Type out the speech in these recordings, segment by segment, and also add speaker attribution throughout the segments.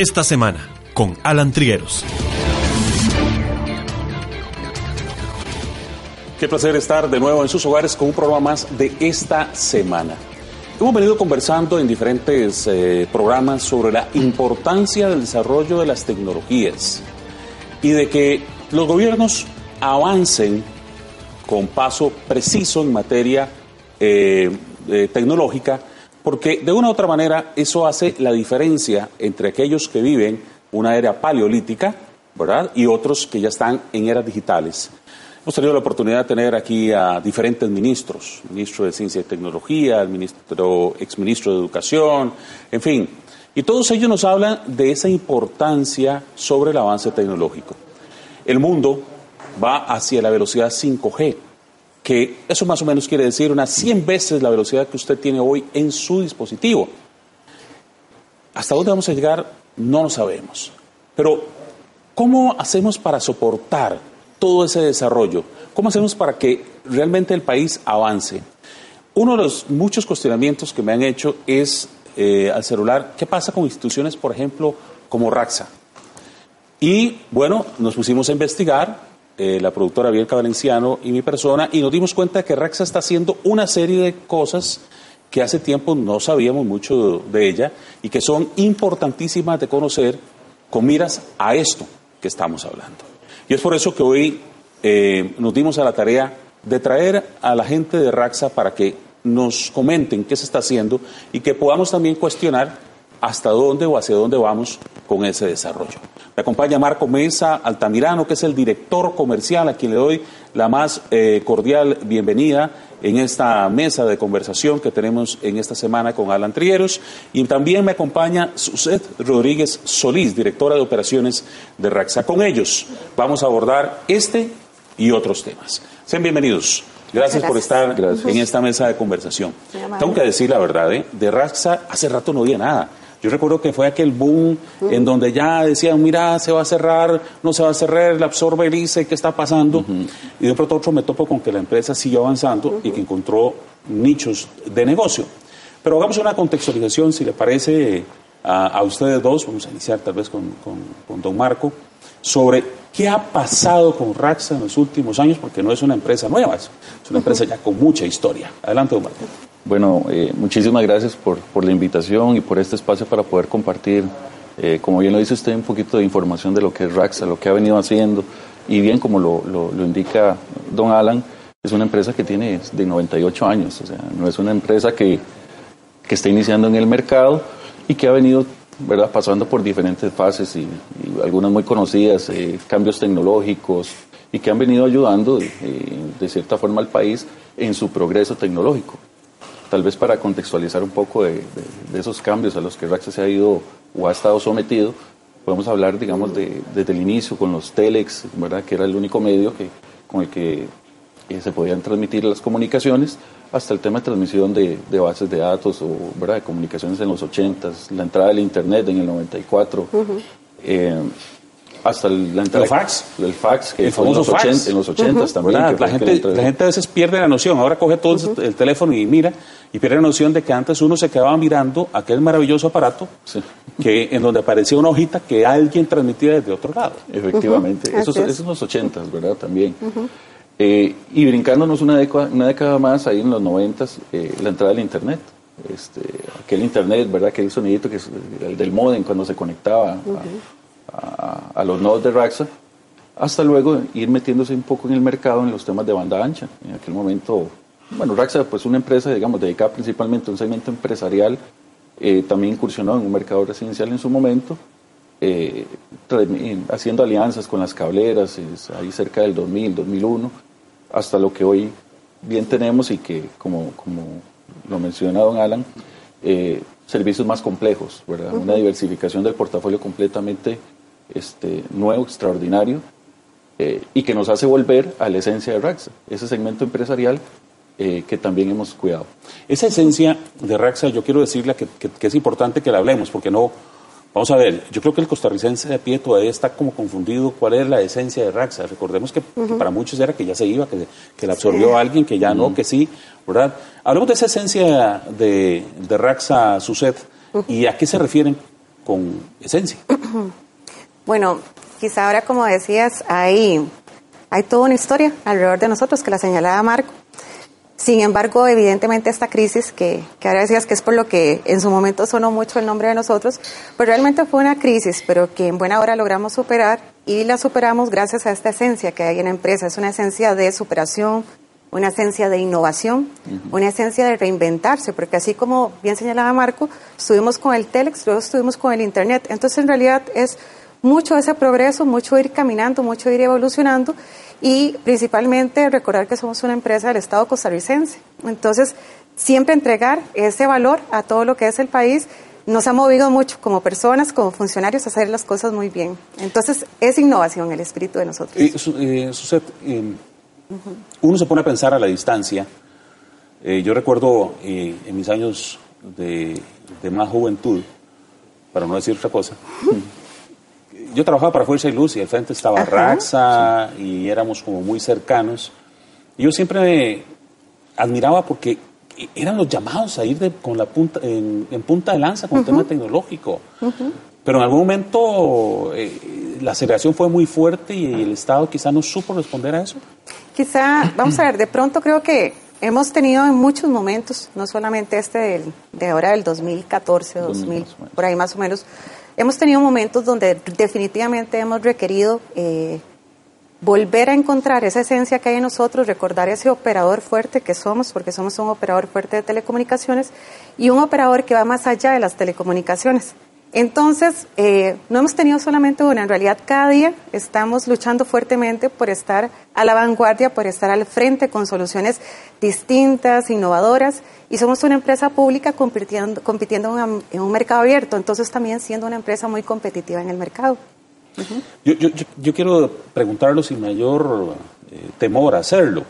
Speaker 1: Esta semana con Alan Trigueros.
Speaker 2: Qué placer estar de nuevo en sus hogares con un programa más de esta semana. Hemos venido conversando en diferentes eh, programas sobre la importancia del desarrollo de las tecnologías y de que los gobiernos avancen con paso preciso en materia eh, eh, tecnológica, porque de una u otra manera eso hace la diferencia entre aquellos que viven una era paleolítica, ¿verdad? Y otros que ya están en eras digitales. Hemos tenido la oportunidad de tener aquí a diferentes ministros, ministro de Ciencia y Tecnología, el ministro, exministro de Educación, en fin. Y todos ellos nos hablan de esa importancia sobre el avance tecnológico. El mundo va hacia la velocidad 5G, que eso más o menos quiere decir unas 100 veces la velocidad que usted tiene hoy en su dispositivo. ¿Hasta dónde vamos a llegar? No lo sabemos. Pero, ¿cómo hacemos para soportar todo ese desarrollo? ¿Cómo hacemos para que realmente el país avance? Uno de los muchos cuestionamientos que me han hecho es eh, al celular, ¿qué pasa con instituciones, por ejemplo, como Raxa? Y bueno, nos pusimos a investigar, eh, la productora Bielka Valenciano y mi persona, y nos dimos cuenta que Raxa está haciendo una serie de cosas que hace tiempo no sabíamos mucho de ella y que son importantísimas de conocer con miras a esto que estamos hablando. Y es por eso que hoy eh, nos dimos a la tarea de traer a la gente de Raxa para que nos comenten qué se está haciendo y que podamos también cuestionar hasta dónde o hacia dónde vamos con ese desarrollo. Me acompaña Marco Mesa Altamirano, que es el director comercial, a quien le doy la más eh, cordial bienvenida en esta mesa de conversación que tenemos en esta semana con Alan Trieros. Y también me acompaña Suset Rodríguez Solís, directora de operaciones de Raxa. Con ellos vamos a abordar este y otros temas. Sean bienvenidos. Gracias, por estar en esta mesa de conversación. Tengo que decir la verdad, ¿eh? de Raxa hace rato no había nada. Yo recuerdo que fue aquel boom en donde ya decían, mira, se va a cerrar, no se va a cerrar, la absorbe el ICE, ¿qué está pasando? Y de pronto otro me topo con que la empresa siguió avanzando y que encontró nichos de negocio. Pero hagamos una contextualización, si le parece a, ustedes dos, vamos a iniciar tal vez con, con don Marco, sobre qué ha pasado con Raxa en los últimos años, porque no es una empresa nueva, es una empresa ya con mucha historia. Adelante, don Marco.
Speaker 3: Bueno, eh, muchísimas gracias por, la invitación y por este espacio para poder compartir, eh, como bien lo dice usted, un poquito de información de lo que es Raxa, lo que ha venido haciendo y bien como lo, lo, indica don Alan, es una empresa que tiene de 98 años, o sea, no es una empresa que, está iniciando en el mercado y que ha venido ¿verdad? pasando por diferentes fases y, y algunas muy conocidas, eh, cambios tecnológicos y que han venido ayudando eh, de cierta forma al país en su progreso tecnológico. Tal vez para contextualizar un poco de, de, esos cambios a los que Raxa se ha ido o ha estado sometido, podemos hablar, digamos, de, desde el inicio con los telex, ¿verdad? que era el único medio que, con el que eh, se podían transmitir las comunicaciones, hasta el tema de transmisión de, de bases de datos o ¿verdad? de comunicaciones en los 80, la entrada del Internet en el 94. Uh -huh. eh, hasta el, la entrada,
Speaker 2: el fax.
Speaker 3: El fax, que
Speaker 2: el famoso
Speaker 3: en los,
Speaker 2: fax.
Speaker 3: 80, en los 80 uh -huh. también.
Speaker 2: La, gente, la gente a veces pierde la noción. Ahora coge todo uh -huh. el teléfono y mira, y pierde la noción de que antes uno se quedaba mirando aquel maravilloso aparato sí. que en donde aparecía una hojita que alguien transmitía desde otro lado.
Speaker 3: Efectivamente. Esos, esos, en los 80, ¿verdad? También. Eh, y brincándonos una década, una década más, ahí en los 90, eh, la entrada del Internet. Este, aquel Internet, ¿verdad? Aquel sonidito que es el del modem cuando se conectaba a, a, a, los nodos de Raxa, hasta luego ir metiéndose un poco en el mercado en los temas de banda ancha. En aquel momento, bueno, Raxa, pues una empresa, digamos, dedicada principalmente a un segmento empresarial, eh, también incursionó en un mercado residencial en su momento, eh, haciendo alianzas con las cableras, ahí cerca del 2000, 2001 hasta lo que hoy bien tenemos y que, como, como lo menciona don Alan, eh, servicios más complejos, ¿verdad? Una diversificación del portafolio completamente este, nuevo, extraordinario, eh, y que nos hace volver a la esencia de Raxa, ese segmento empresarial eh, que también hemos cuidado.
Speaker 2: Esa esencia de Raxa, yo quiero decirle que, que, es importante que la hablemos, porque no, vamos a ver, yo creo que el costarricense de pie todavía está como confundido cuál es la esencia de Raxa. Recordemos que, para muchos era que ya se iba, que, que la absorbió alguien, que ya no, que sí, ¿verdad? Hablemos de esa esencia de, de Raxa Suset y a qué se refieren con esencia.
Speaker 4: Bueno, quizá ahora como decías, hay, hay toda una historia alrededor de nosotros que la señalaba Marco. Sin embargo, evidentemente esta crisis, que, que, ahora decías que es por lo que en su momento sonó mucho el nombre de nosotros, pues realmente fue una crisis, pero que en buena hora logramos superar y la superamos gracias a esta esencia que hay en la empresa. Es una esencia de superación, una esencia de innovación, una esencia de reinventarse, porque así como bien señalaba Marco, estuvimos con el Telex, luego estuvimos con el Internet. Entonces, en realidad es mucho ese progreso, mucho ir caminando, mucho ir evolucionando y principalmente recordar que somos una empresa del Estado costarricense. Entonces, siempre entregar ese valor a todo lo que es el país nos ha movido mucho como personas, como funcionarios, a hacer las cosas muy bien. Entonces, es innovación el espíritu de nosotros.
Speaker 2: Eh, eh, uno se pone a pensar a la distancia. Eh, yo recuerdo eh, en mis años de, de más juventud, para no decir otra cosa, yo trabajaba para Fuerza y Luz y al frente estaba Raxa y éramos como muy cercanos. Y yo siempre me admiraba porque eran los llamados a ir de, con la punta, en, punta de lanza con el tema tecnológico. Pero en algún momento eh, la aceleración fue muy fuerte y el Estado quizá no supo responder a eso.
Speaker 4: Quizá, vamos a ver, de pronto creo que hemos tenido en muchos momentos, no solamente este de ahora del 2014, 2000, por ahí más o menos, hemos tenido momentos donde definitivamente hemos requerido eh, volver a encontrar esa esencia que hay en nosotros, recordar ese operador fuerte que somos, porque somos un operador fuerte de telecomunicaciones y un operador que va más allá de las telecomunicaciones. Entonces, eh, no hemos tenido solamente una, en realidad cada día estamos luchando fuertemente por estar a la vanguardia, por estar al frente con soluciones distintas, innovadoras, y somos una empresa pública compitiendo, compitiendo en, un mercado abierto, entonces también siendo una empresa muy competitiva en el mercado.
Speaker 2: yo, yo, yo, quiero preguntarlo sin mayor eh, temor a hacerlo.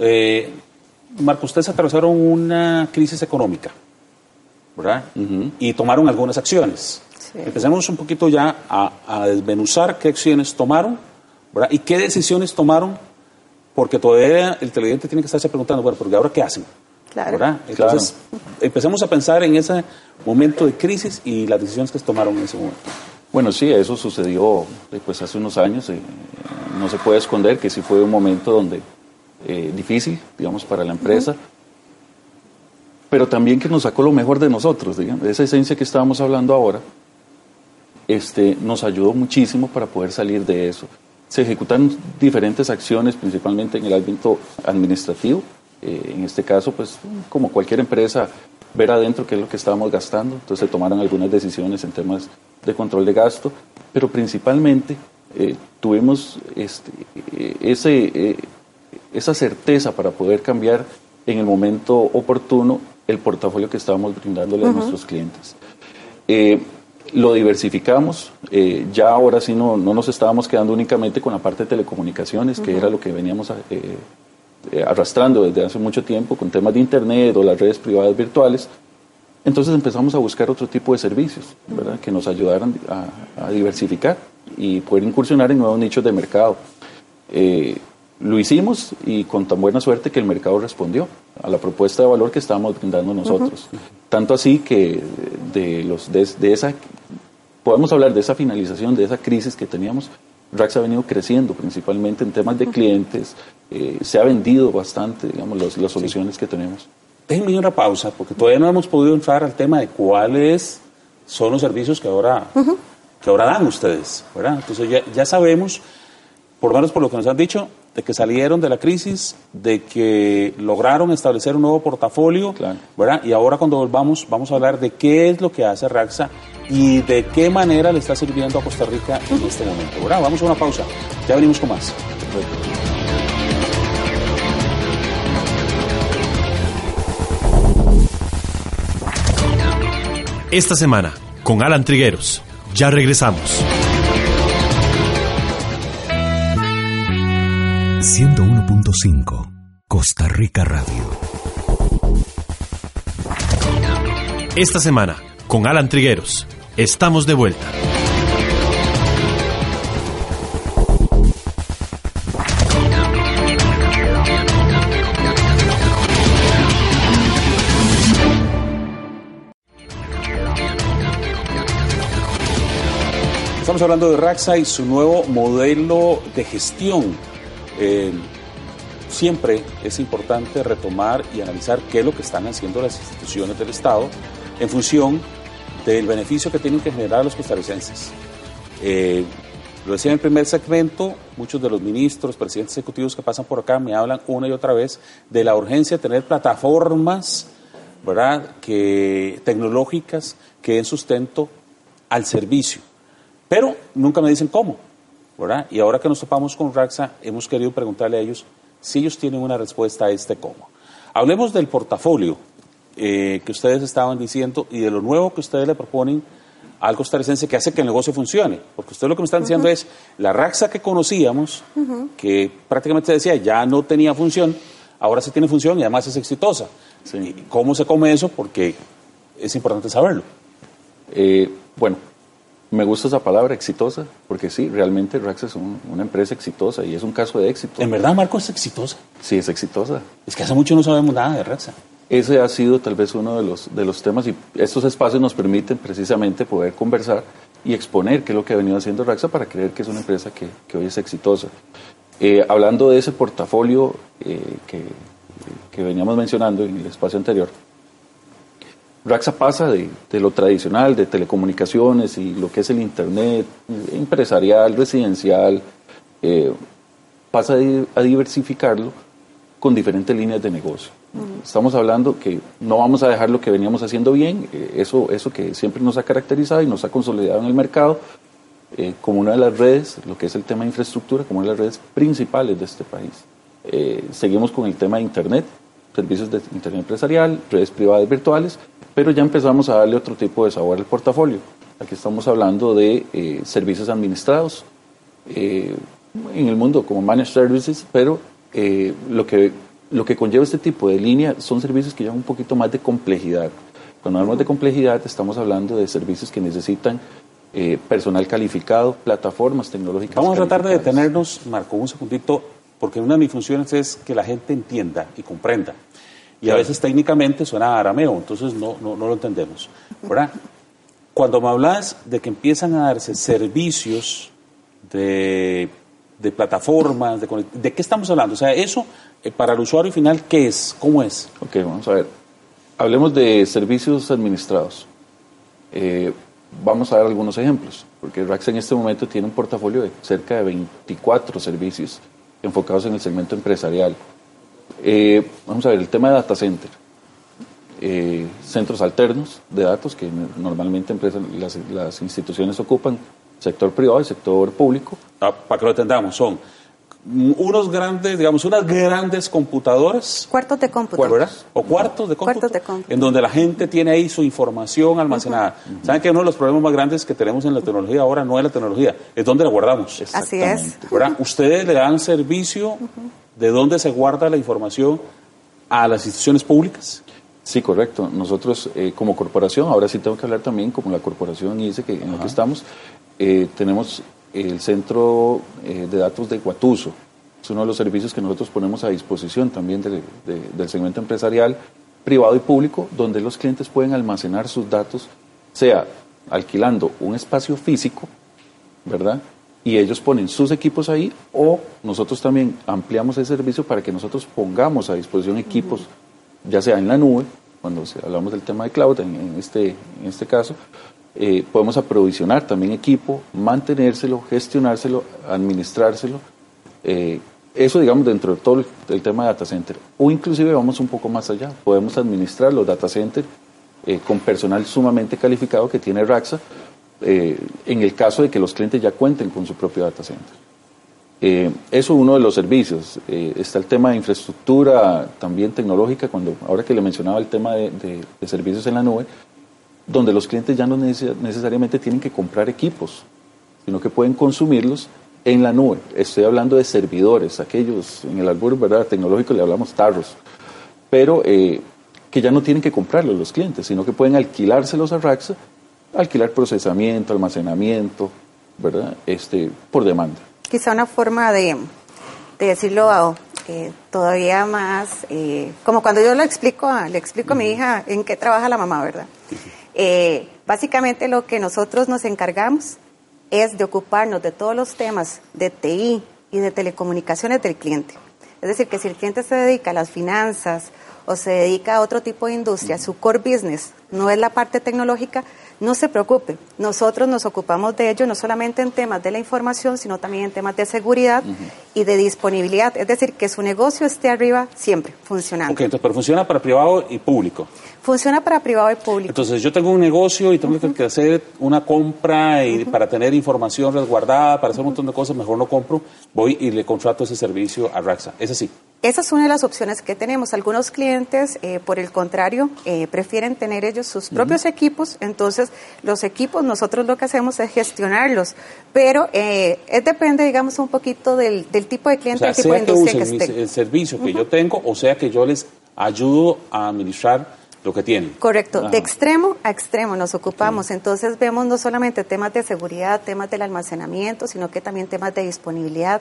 Speaker 2: Eh, Marco, ustedes atravesaron una crisis económica. ¿Verdad? Y tomaron algunas acciones. Empecemos un poquito ya a, desmenuzar qué acciones tomaron, ¿verdad? Y qué decisiones tomaron, porque todavía el televidente tiene que estarse preguntando, bueno, porque ahora qué hacen, claro. ¿verdad? Entonces, empecemos a pensar en ese momento de crisis y las decisiones que se tomaron en ese momento.
Speaker 3: Bueno, sí, eso sucedió pues, hace unos años. Eh, no se puede esconder que sí fue un momento donde eh, difícil, digamos, para la empresa pero también que nos sacó lo mejor de nosotros, digamos, esa esencia que estábamos hablando ahora, este, nos ayudó muchísimo para poder salir de eso. Se ejecutan diferentes acciones, principalmente en el ámbito administrativo. Eh, en este caso, pues, como cualquier empresa, ver adentro qué es lo que estábamos gastando. Entonces se tomaron algunas decisiones en temas de control de gasto, pero principalmente eh, tuvimos este, eh, ese, esa certeza para poder cambiar en el momento oportuno el portafolio que estábamos brindándole a nuestros clientes. Eh, lo diversificamos, eh, ya ahora sí no, no, nos estábamos quedando únicamente con la parte de telecomunicaciones, que era lo que veníamos eh, arrastrando desde hace mucho tiempo con temas de Internet o las redes privadas virtuales. Entonces empezamos a buscar otro tipo de servicios ¿verdad? que nos ayudaran a, diversificar y poder incursionar en nuevos nichos de mercado. Lo hicimos y con tan buena suerte que el mercado respondió a la propuesta de valor que estábamos brindando nosotros. Tanto así que de, los, de, esa, podemos hablar de esa finalización, de esa crisis que teníamos, Rax ha venido creciendo principalmente en temas de clientes, eh, se ha vendido bastante, digamos, las soluciones que tenemos.
Speaker 2: Déjenme una pausa, porque todavía no hemos podido entrar al tema de cuáles son los servicios que ahora, que ahora dan ustedes, ¿verdad? Entonces ya, ya sabemos, por lo menos por lo que nos han dicho, de que salieron de la crisis, de que lograron establecer un nuevo portafolio, ¿verdad? Y ahora cuando volvamos vamos a hablar de qué es lo que hace Raxa y de qué manera le está sirviendo a Costa Rica en este momento, ¿verdad? Vamos a una pausa, ya venimos con más.
Speaker 1: Esta semana, con Alan Trigueros. Ya regresamos.
Speaker 5: 101.5 Costa Rica Radio.
Speaker 1: Esta semana, con Alan Trigueros. Estamos de vuelta.
Speaker 2: Estamos hablando de Raxa y su nuevo modelo de gestión. Eh, siempre es importante retomar y analizar qué es lo que están haciendo las instituciones del Estado en función del beneficio que tienen que generar a los costarricenses. Eh, lo decía en el primer segmento, muchos de los ministros, presidentes ejecutivos que pasan por acá me hablan una y otra vez de la urgencia de tener plataformas ¿verdad? Tecnológicas que den sustento al servicio pero nunca me dicen cómo, ¿verdad? Y ahora que nos topamos con Raxa, hemos querido preguntarle a ellos si ellos tienen una respuesta a este cómo. Hablemos del portafolio eh, que ustedes estaban diciendo y de lo nuevo que ustedes le proponen al costarricense que hace que el negocio funcione. Porque ustedes lo que me están diciendo es, la Raxa que conocíamos, que prácticamente decía ya no tenía función, ahora sí tiene función y además es exitosa. ¿Cómo se come eso? Porque es importante saberlo.
Speaker 3: Eh, bueno, me gusta esa palabra, exitosa, porque sí, realmente Rax es una empresa exitosa y es un caso de éxito.
Speaker 2: ¿En verdad Marco es exitosa?
Speaker 3: Sí, es exitosa.
Speaker 2: Es que hace mucho no sabemos nada de Raxa.
Speaker 3: Ese ha sido tal vez uno de los, de los temas y estos espacios nos permiten precisamente poder conversar y exponer qué es lo que ha venido haciendo Raxa para creer que es una empresa que, que hoy es exitosa. Eh, hablando de ese portafolio eh, que, que veníamos mencionando en el espacio anterior, Raxa pasa de, lo tradicional, de telecomunicaciones y lo que es el Internet, empresarial, residencial, eh, pasa a diversificarlo con diferentes líneas de negocio. Estamos hablando que no vamos a dejar lo que veníamos haciendo bien, eh, eso, eso que siempre nos ha caracterizado y nos ha consolidado en el mercado, eh, como una de las redes, lo que es el tema de infraestructura, como una de las redes principales de este país. seguimos con el tema de Internet, servicios de Internet empresarial, redes privadas virtuales, pero ya empezamos a darle otro tipo de sabor al portafolio. Aquí estamos hablando de eh, servicios administrados eh, en el mundo como managed services, pero eh, lo, que, lo que conlleva este tipo de línea son servicios que llevan un poquito más de complejidad. Cuando hablamos de complejidad estamos hablando de servicios que necesitan personal calificado, plataformas tecnológicas.
Speaker 2: Vamos a tratar de detenernos, Marco, un segundito, porque una de mis funciones es que la gente entienda y comprenda y a veces técnicamente suena arameo, entonces no, no, no lo entendemos. ¿verdad? Cuando me hablas de que empiezan a darse servicios de, de plataformas, de, de, qué estamos hablando? O sea, eso eh, para el usuario final, ¿qué es? ¿Cómo es?
Speaker 3: Ok, vamos a ver. Hablemos de servicios administrados. Eh, vamos a dar algunos ejemplos, porque Rax en este momento tiene un portafolio de cerca de 24 servicios enfocados en el segmento empresarial eh, vamos a ver, el tema de data center. Eh, centros alternos de datos que normalmente empresas, las, instituciones ocupan, sector privado y sector público.
Speaker 2: Ah, para que lo entendamos, son unos grandes, digamos, unas grandes computadoras.
Speaker 4: Cuartos de cómputo.
Speaker 2: O cuartos de cómputo. En donde la gente tiene ahí su información almacenada. ¿Saben que uno de los problemas más grandes que tenemos en la tecnología ahora no es la tecnología, es donde la guardamos?
Speaker 4: Así es.
Speaker 2: Ustedes le dan servicio de dónde se guarda la información a las instituciones públicas.
Speaker 3: Sí, correcto. Nosotros eh, como corporación, ahora sí tengo que hablar también como la corporación ICE que, en la que estamos, eh, tenemos el centro eh, de datos de Guatuso. Es uno de los servicios que nosotros ponemos a disposición también del segmento empresarial, privado y público, donde los clientes pueden almacenar sus datos, sea alquilando un espacio físico, ¿verdad? Y ellos ponen sus equipos ahí o nosotros también ampliamos el servicio para que nosotros pongamos a disposición equipos, ya sea en la nube, cuando hablamos del tema de cloud, en, este, en este caso, eh, podemos aprovisionar también equipo, mantenérselo, gestionárselo, administrárselo. Eh, eso, digamos, dentro de todo el, tema de data center. O inclusive vamos un poco más allá. Podemos administrar los data centers eh, con personal sumamente calificado que tiene Raxa eh, en el caso de que los clientes ya cuenten con su propio data center. Eh, eso es uno de los servicios. Eh, está el tema de infraestructura también tecnológica, cuando ahora que le mencionaba el tema de, servicios en la nube, donde los clientes ya no necesariamente tienen que comprar equipos, sino que pueden consumirlos en la nube. Estoy hablando de servidores, aquellos en el albur ¿verdad? tecnológico le hablamos tarros, pero que ya no tienen que comprarlos los clientes, sino que pueden alquilárselos a Raxa, alquilar procesamiento, almacenamiento, ¿verdad? Este, por demanda.
Speaker 4: Quizá una forma de, de decirlo eh, todavía más, eh, como cuando yo lo explico, le explico a mi hija en qué trabaja la mamá, ¿verdad? Eh, básicamente lo que nosotros nos encargamos es de ocuparnos de todos los temas de TI y de telecomunicaciones del cliente. Es decir, que si el cliente se dedica a las finanzas o se dedica a otro tipo de industria, su core business no es la parte tecnológica, no se preocupe, nosotros nos ocupamos de ello no solamente en temas de la información, sino también en temas de seguridad y de disponibilidad, es decir, que su negocio esté arriba siempre, funcionando.
Speaker 2: Ok, entonces, pero funciona para privado y público.
Speaker 4: Funciona para privado y público.
Speaker 2: Entonces, yo tengo un negocio y tengo que hacer una compra y para tener información resguardada, para hacer un montón de cosas, mejor no compro, voy y le contrato ese servicio a Raxa. ¿Es así?
Speaker 4: Esa es una de las opciones que tenemos. Algunos clientes, eh, por el contrario, eh, prefieren tener ellos sus propios equipos, entonces los equipos nosotros lo que hacemos es gestionarlos, pero eh, es depende, digamos, un poquito del, tipo de cliente,
Speaker 2: o sea,
Speaker 4: tipo de industria
Speaker 2: que, usen el servicio que yo tengo, o sea que yo les ayudo a administrar lo que tienen.
Speaker 4: Correcto, de extremo a extremo nos ocupamos, entonces vemos no solamente temas de seguridad, temas del almacenamiento, sino que también temas de disponibilidad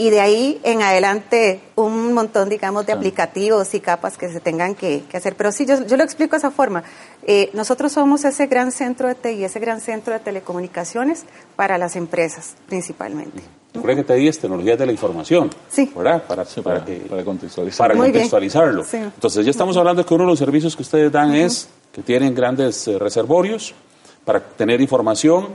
Speaker 4: y de ahí en adelante un montón, digamos, de aplicativos y capas que se tengan que, hacer. Pero sí, yo, yo, lo explico de esa forma. Eh, nosotros somos ese gran centro de TI, ese gran centro de telecomunicaciones para las empresas principalmente.
Speaker 2: Recuerda que TI es tecnología de la información,
Speaker 4: sí.
Speaker 2: ¿verdad? Para,
Speaker 3: para,
Speaker 2: que,
Speaker 3: para contextualizarlo.
Speaker 2: Para contextualizarlo. Entonces, ya estamos hablando de que uno de los servicios que ustedes dan es que tienen grandes eh, reservorios para tener información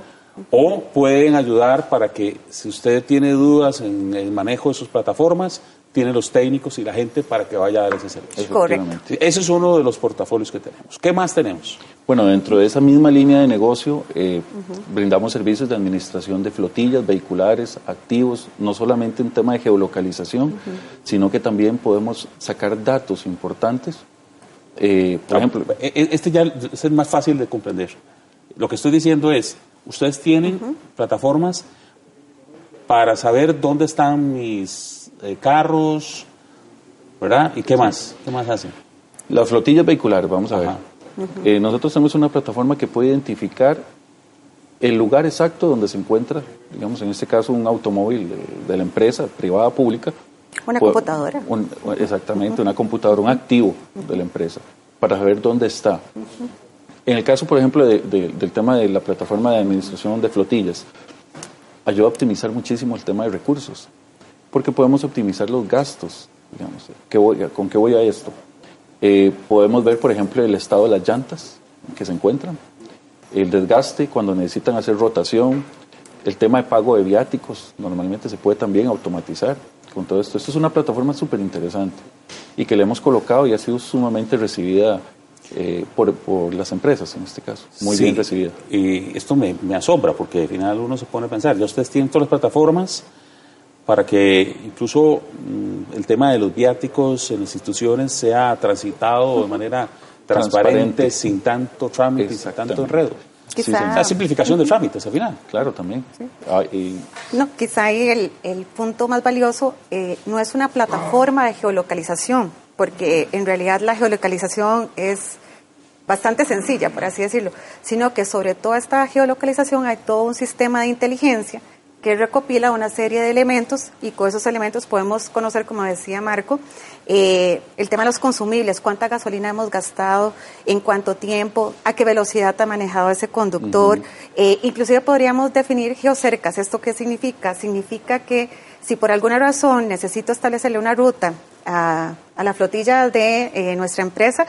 Speaker 2: o pueden ayudar para que si usted tiene dudas en el manejo de sus plataformas, tiene los técnicos y la gente para que vaya a dar ese servicio.
Speaker 4: Correcto.
Speaker 2: Ese es uno de los portafolios que tenemos. ¿Qué más tenemos?
Speaker 3: Bueno, dentro de esa misma línea de negocio, eh, brindamos servicios de administración de flotillas vehiculares, activos, no solamente en tema de geolocalización, sino que también podemos sacar datos importantes. Eh, por ah, ejemplo,
Speaker 2: e, e, este ya es más fácil de comprender. Lo que estoy diciendo es, Ustedes tienen plataformas para saber dónde están mis eh, carros, ¿verdad? ¿Y qué más? ¿Qué más hacen?
Speaker 3: Las flotillas vehiculares, vamos a ver. Eh, nosotros tenemos una plataforma que puede identificar el lugar exacto donde se encuentra, digamos, en este caso, un automóvil de, la empresa, privada, pública.
Speaker 4: Una computadora.
Speaker 3: exactamente, una computadora, un activo de la empresa, para saber dónde está. En el caso, por ejemplo, del tema de la plataforma de administración de flotillas, ayuda a optimizar muchísimo el tema de recursos, porque podemos optimizar los gastos, digamos, ¿con qué voy a esto? Eh, podemos ver, por ejemplo, el estado de las llantas que se encuentran, el desgaste cuando necesitan hacer rotación, el tema de pago de viáticos, normalmente se puede también automatizar con todo esto. Esto es una plataforma súper interesante y que le hemos colocado y ha sido sumamente recibida eh, por, por, las empresas en este caso, muy bien recibida.
Speaker 2: Y esto me, me, asombra porque al final uno se pone a pensar, ya ustedes tienen todas las plataformas para que incluso mm, el tema de los viáticos en las instituciones sea transitado de manera transparente, sin tanto trámite y sin tanto enredo.
Speaker 4: Quizá,
Speaker 2: la simplificación de trámites al final.
Speaker 3: Claro, también.
Speaker 4: Ah, no, quizá ahí el, el punto más valioso eh, no es una plataforma de geolocalización, porque en realidad la geolocalización es bastante sencilla, por así decirlo, sino que sobre toda esta geolocalización hay todo un sistema de inteligencia que recopila una serie de elementos y con esos elementos podemos conocer, como decía Marco, eh, el tema de los consumibles, cuánta gasolina hemos gastado, en cuánto tiempo, a qué velocidad ha manejado ese conductor. Eh, inclusive podríamos definir geocercas. ¿Esto qué significa? Significa que si por alguna razón necesito establecerle una ruta a, la flotilla de eh, nuestra empresa,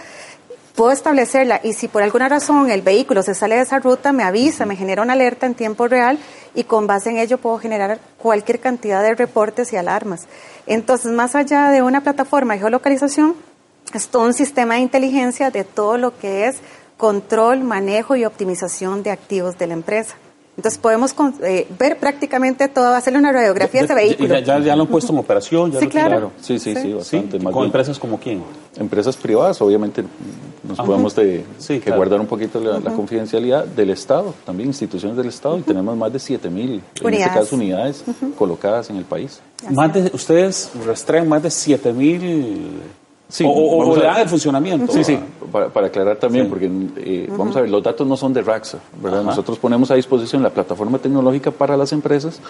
Speaker 4: puedo establecerla y si por alguna razón el vehículo se sale de esa ruta, me avisa, me genera una alerta en tiempo real y con base en ello puedo generar cualquier cantidad de reportes y alarmas. Entonces, más allá de una plataforma de geolocalización, es todo un sistema de inteligencia de todo lo que es control, manejo y optimización de activos de la empresa. Entonces podemos eh, ver prácticamente todo, hacerle una radiografía de ese vehículo.
Speaker 2: Ya, ya, lo han puesto en operación.
Speaker 4: sí, claro.
Speaker 3: Sí, sí, sí, bastante.
Speaker 2: ¿Con empresas como quién?
Speaker 3: Empresas privadas, obviamente nos podemos de, que guardar un poquito la, confidencialidad del Estado, también instituciones del Estado, y tenemos más de 7 mil, en este caso, unidades colocadas en el país.
Speaker 2: Más de, ustedes rastrean más de 7 mil
Speaker 3: Sí,
Speaker 2: o, le el funcionamiento.
Speaker 3: Sí, sí, para, aclarar también, porque eh, vamos a ver, los datos no son de Raxa, ¿verdad? Nosotros ponemos a disposición la plataforma tecnológica para las empresas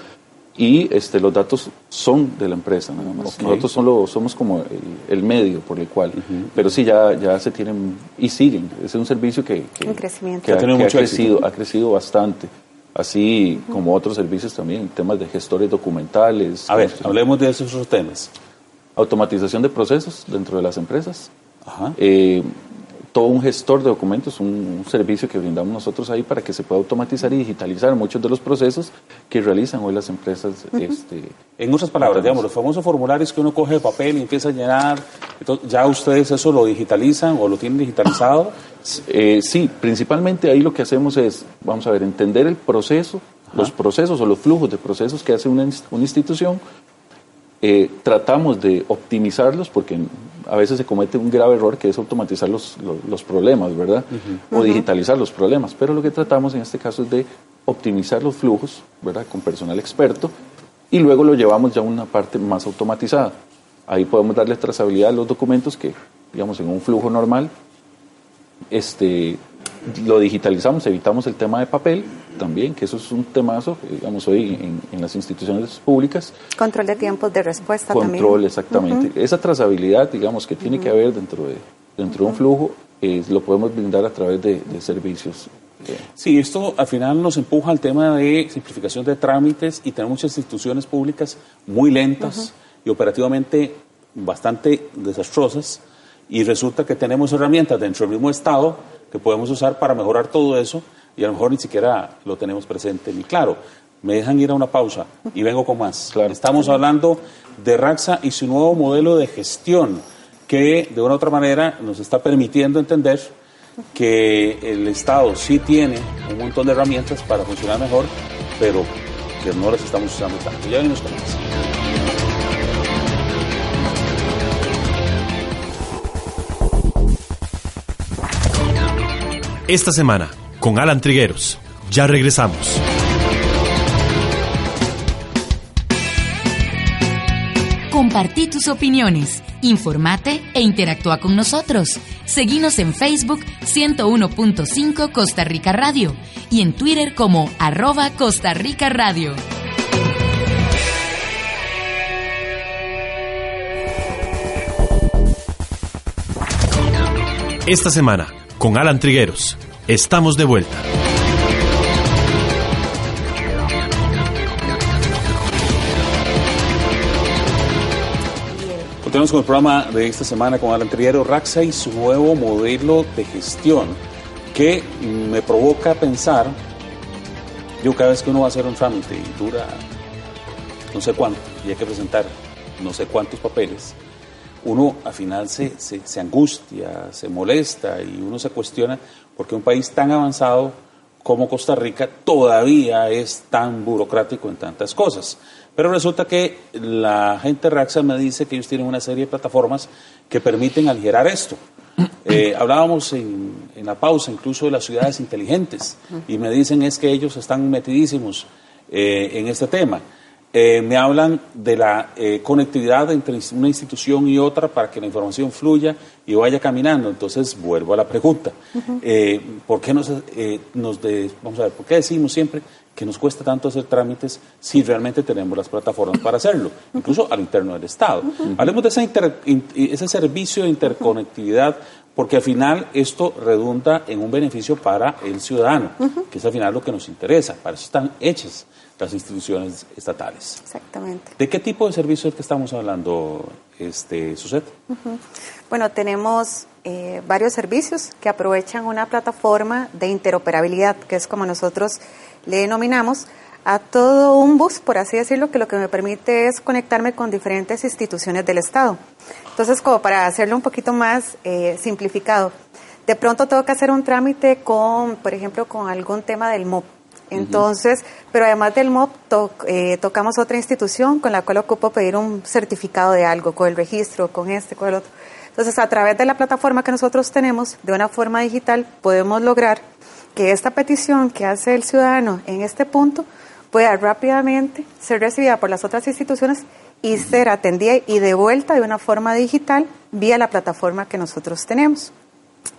Speaker 3: y este, los datos son de la empresa nada más. Nosotros solo somos como el, medio por el cual, pero sí ya, ya se tienen y siguen. Es un servicio que, que,
Speaker 4: que,
Speaker 3: ha, crecido, ha crecido bastante. Así como otros servicios también, temas de gestores documentales.
Speaker 2: A ver, hablemos de esos otros temas
Speaker 3: automatización de procesos dentro de las empresas. Eh, todo un gestor de documentos, un, servicio que brindamos nosotros ahí para que se pueda automatizar y digitalizar muchos de los procesos que realizan hoy las empresas. este,
Speaker 2: en otras palabras, digamos, los famosos formularios que uno coge de papel y empieza a llenar, ¿ya ustedes eso lo digitalizan o lo tienen digitalizado?
Speaker 3: Eh, sí, principalmente ahí lo que hacemos es, vamos a ver, entender el proceso, los procesos o los flujos de procesos que hace una, una institución eh, tratamos de optimizarlos porque a veces se comete un grave error que es automatizar los, los, problemas, ¿verdad? O digitalizar los problemas. Pero lo que tratamos en este caso es de optimizar los flujos, ¿verdad? Con personal experto y luego lo llevamos ya a una parte más automatizada. Ahí podemos darle trazabilidad a los documentos que, digamos, en un flujo normal, este, lo digitalizamos, evitamos el tema de papel también, que eso es un temazo, digamos, hoy en, las instituciones públicas.
Speaker 4: Control de tiempos de respuesta
Speaker 3: Control,
Speaker 4: también.
Speaker 3: Control, exactamente. Esa trazabilidad, digamos, que tiene que haber dentro de, dentro de un flujo, lo podemos brindar a través de, servicios.
Speaker 2: Sí, esto al final nos empuja al tema de simplificación de trámites y tenemos muchas instituciones públicas muy lentas y operativamente bastante desastrosas y resulta que tenemos herramientas dentro del mismo Estado que podemos usar para mejorar todo eso y a lo mejor ni siquiera lo tenemos presente ni claro. Me dejan ir a una pausa y vengo con más. Estamos hablando de Raxa y su nuevo modelo de gestión que de una u otra manera nos está permitiendo entender que el Estado sí tiene un montón de herramientas para funcionar mejor, pero que no las estamos usando tanto. Ya venimos con más.
Speaker 1: Esta semana, con Alan Trigueros. Ya regresamos.
Speaker 6: Compartí tus opiniones, informate e interactúa con nosotros. Seguimos en Facebook 101.5 Costa Rica Radio y en Twitter como arroba Costa Rica Radio.
Speaker 1: Esta semana, con Alan Trigueros. Estamos de vuelta.
Speaker 2: Continuamos con el programa de esta semana con Alan Triguero, Raxa y su nuevo modelo de gestión que me provoca pensar, yo cada vez que uno va a hacer un trámite y dura no sé cuánto y hay que presentar no sé cuántos papeles, uno al final se, se, angustia, se molesta y uno se cuestiona porque un país tan avanzado como Costa Rica todavía es tan burocrático en tantas cosas. Pero resulta que la gente Raxa me dice que ellos tienen una serie de plataformas que permiten aligerar esto. Eh, hablábamos en, en, la pausa incluso de las ciudades inteligentes y me dicen es que ellos están metidísimos eh, en este tema. Eh, me hablan de la eh, conectividad entre una institución y otra para que la información fluya y vaya caminando. Entonces, vuelvo a la pregunta. Eh, ¿Por qué nos, nos vamos a ver, por qué decimos siempre que nos cuesta tanto hacer trámites si realmente tenemos las plataformas para hacerlo, incluso al interno del Estado? Hablemos de ese servicio de interconectividad porque al final esto redunda en un beneficio para el ciudadano, que es al final lo que nos interesa, para eso están hechas las instituciones estatales.
Speaker 4: Exactamente.
Speaker 2: ¿De qué tipo de servicios que estamos hablando, este, Suset?
Speaker 4: Bueno, tenemos eh, varios servicios que aprovechan una plataforma de interoperabilidad, que es como nosotros le denominamos, a todo un bus, por así decirlo, que lo que me permite es conectarme con diferentes instituciones del Estado. Entonces, como para hacerlo un poquito más eh, simplificado, de pronto tengo que hacer un trámite con, por ejemplo, con algún tema del MOP entonces, pero además del MOP, eh, tocamos otra institución con la cual ocupo pedir un certificado de algo, con el registro, con este, con el otro. Entonces, a través de la plataforma que nosotros tenemos, de una forma digital, podemos lograr que esta petición que hace el ciudadano en este punto pueda rápidamente ser recibida por las otras instituciones y ser atendida y devuelta de una forma digital vía la plataforma que nosotros tenemos.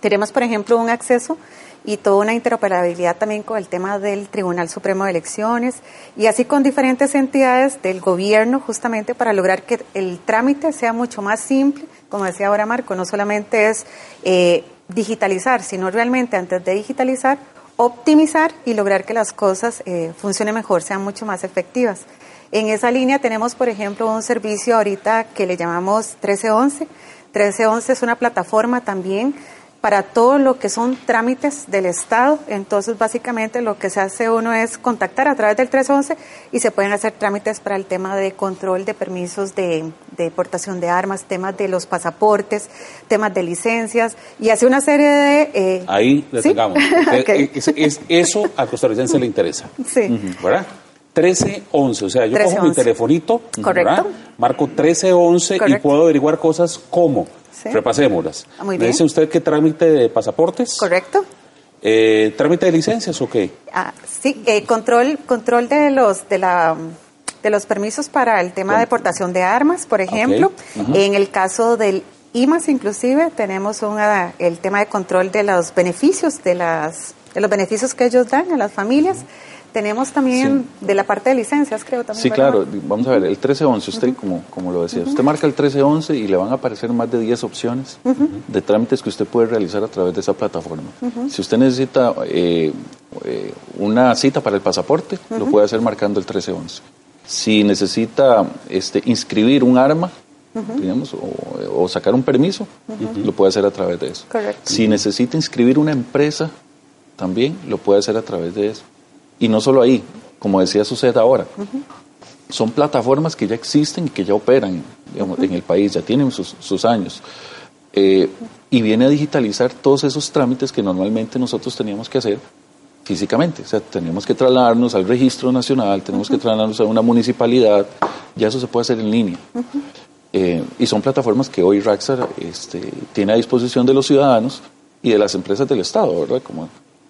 Speaker 4: Tenemos, por ejemplo, un acceso y toda una interoperabilidad también con el tema del Tribunal Supremo de Elecciones y así con diferentes entidades del gobierno justamente para lograr que el trámite sea mucho más simple, como decía ahora Marco, no solamente es eh, digitalizar, sino realmente antes de digitalizar, optimizar y lograr que las cosas eh, funcionen mejor, sean mucho más efectivas. En esa línea tenemos, por ejemplo, un servicio ahorita que le llamamos 1311. 1311 es una plataforma también para todo lo que son trámites del Estado. Entonces, básicamente lo que se hace uno es contactar a través del 311 y se pueden hacer trámites para el tema de control de permisos de, de portación de armas, temas de los pasaportes, temas de licencias y hace una serie de...
Speaker 2: Eh, Ahí detengamos. es, eso al costarricense le interesa.
Speaker 4: Sí.
Speaker 2: ¿Verdad? 1311, o sea, yo cojo mi telefonito,
Speaker 4: Correcto.
Speaker 2: marco 1311 y puedo averiguar cosas como Repasémoslas.
Speaker 4: Ah, muy
Speaker 2: ¿Me dice usted qué trámite de pasaportes?
Speaker 4: Correcto.
Speaker 2: Eh, ¿Trámite de licencias o qué?
Speaker 4: Ah, sí, eh, control, control de los de la de los permisos para el tema de deportación de armas, por ejemplo. En el caso del IMAS, inclusive, tenemos una, el tema de control de los beneficios de las de los beneficios que ellos dan a las familias. Tenemos también de la parte de licencias, creo también.
Speaker 3: Sí, claro. Vamos a ver, el 1311, usted, como, como lo decía, usted marca el 1311 y le van a aparecer más de 10 opciones de trámites que usted puede realizar a través de esa plataforma. Si usted necesita eh, eh, una cita para el pasaporte, lo puede hacer marcando el 1311. Si necesita este, inscribir un arma, digamos, o, o, sacar un permiso, lo puede hacer a través de eso.
Speaker 4: Correcto.
Speaker 3: Si necesita inscribir una empresa, también lo puede hacer a través de eso. Y no solo ahí, como decía Suceda ahora, son plataformas que ya existen y que ya operan en el país, ya tienen sus, años. Eh, y viene a digitalizar todos esos trámites que normalmente nosotros teníamos que hacer físicamente. O sea, teníamos que trasladarnos al registro nacional, tenemos que trasladarnos a una municipalidad, ya eso se puede hacer en línea. Eh, y son plataformas que hoy Raxar este, tiene a disposición de los ciudadanos y de las empresas del Estado, ¿verdad? Como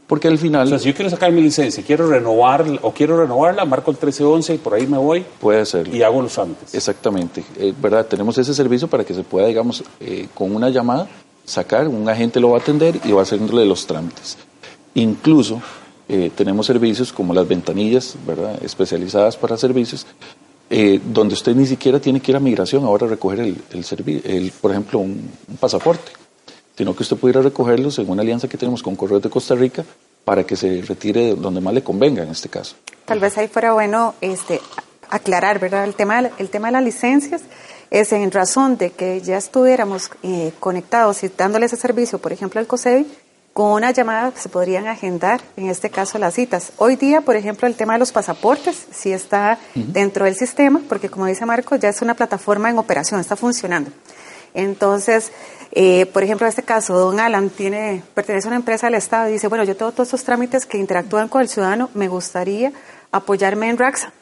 Speaker 3: porque al final...
Speaker 2: O sea, si yo quiero sacar mi licencia, quiero renovar o quiero renovarla, marco el 1311 y por ahí me voy.
Speaker 3: Puede ser.
Speaker 2: Y hago los trámites.
Speaker 3: Exactamente. Eh, ¿Verdad? Tenemos ese servicio para que se pueda, digamos, eh, con una llamada sacar, un agente lo va a atender y va a hacerle los trámites. Incluso eh, tenemos servicios como las ventanillas, ¿verdad? Especializadas para servicios, donde usted ni siquiera tiene que ir a migración ahora a recoger el, el, el por ejemplo, un pasaporte sino que usted pudiera recogerlos en una alianza que tenemos con Correos de Costa Rica para que se retire donde más le convenga en este caso.
Speaker 4: Tal vez ahí fuera bueno este, aclarar, ¿verdad? El tema, el tema de las licencias es en razón de que ya estuviéramos eh, conectados y dándole ese servicio, por ejemplo, al COSEBI, con una llamada se podrían agendar, en este caso, las citas. Hoy día, por ejemplo, el tema de los pasaportes sí está dentro del sistema, porque como dice Marco, ya es una plataforma en operación, está funcionando. Entonces, eh, por ejemplo, en este caso, don Alan tiene, pertenece a una empresa del Estado y dice, bueno, yo tengo todos estos trámites que interactúan con el ciudadano, me gustaría apoyarme en Raxa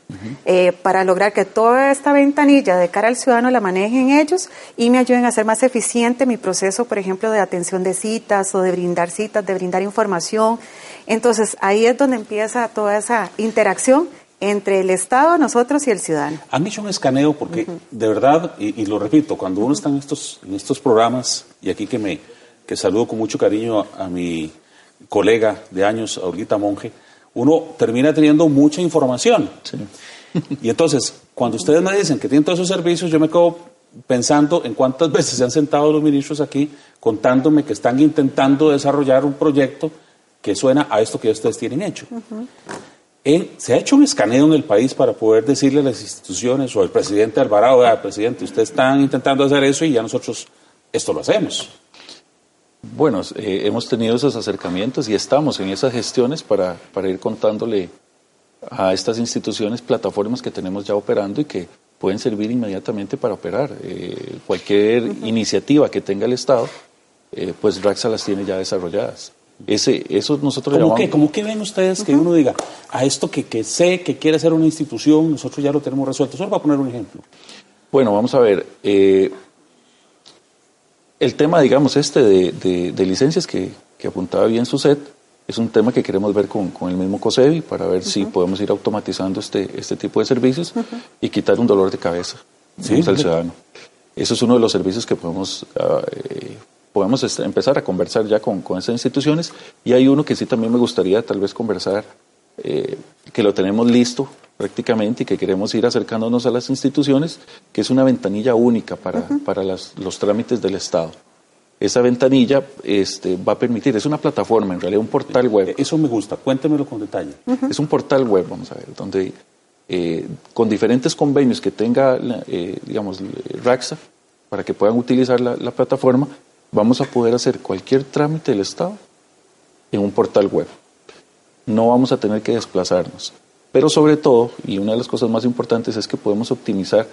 Speaker 4: eh, para lograr que toda esta ventanilla de cara al ciudadano la manejen ellos y me ayuden a hacer más eficiente mi proceso, por ejemplo, de atención de citas o de brindar citas, de brindar información. Entonces, ahí es donde empieza toda esa interacción entre el Estado, nosotros y el ciudadano.
Speaker 2: Han hecho un escaneo porque, de verdad, y, lo repito, cuando uno está en estos, en estos programas, y aquí que me que saludo con mucho cariño a, mi colega de años, Olguita Monge, uno termina teniendo mucha información. Y entonces, cuando ustedes me dicen que tienen todos esos servicios, yo me quedo pensando en cuántas veces se han sentado los ministros aquí contándome que están intentando desarrollar un proyecto que suena a esto que ustedes tienen hecho se ha hecho un escaneo en el país para poder decirle a las instituciones o al presidente Alvarado, presidente, ustedes están intentando hacer eso y ya nosotros esto lo hacemos.
Speaker 3: Bueno, eh, hemos tenido esos acercamientos y estamos en esas gestiones para, para ir contándole a estas instituciones plataformas que tenemos ya operando y que pueden servir inmediatamente para operar. Eh, cualquier iniciativa que tenga el Estado, eh, pues RAXA las tiene ya desarrolladas. Ese, eso nosotros
Speaker 2: ¿Cómo llamamos... ¿Cómo que ven ustedes que uno diga, a esto que, que sé que quiere ser una institución, nosotros ya lo tenemos resuelto? Solo para poner un ejemplo.
Speaker 3: Bueno, vamos a ver. Eh, el tema, digamos, este de, de, licencias que, que, apuntaba bien su set, es un tema que queremos ver con, con el mismo COSEBI para ver si podemos ir automatizando este, este tipo de servicios y quitar un dolor de cabeza ¿Sí? al ciudadano. Eso es uno de los servicios que podemos, uh, eh, podemos empezar a conversar ya con, con esas instituciones y hay uno que sí también me gustaría tal vez conversar, eh, que lo tenemos listo prácticamente y que queremos ir acercándonos a las instituciones, que es una ventanilla única para, para las, los trámites del Estado. Esa ventanilla este, va a permitir, es una plataforma, en realidad un portal web.
Speaker 2: Eso me gusta, cuéntemelo con detalle.
Speaker 3: Es un portal web, vamos a ver, donde eh, con diferentes convenios que tenga, eh, digamos, RAXA, para que puedan utilizar la, la plataforma, vamos a poder hacer cualquier trámite del Estado en un portal web. No vamos a tener que desplazarnos. Pero sobre todo, y una de las cosas más importantes es que podemos optimizar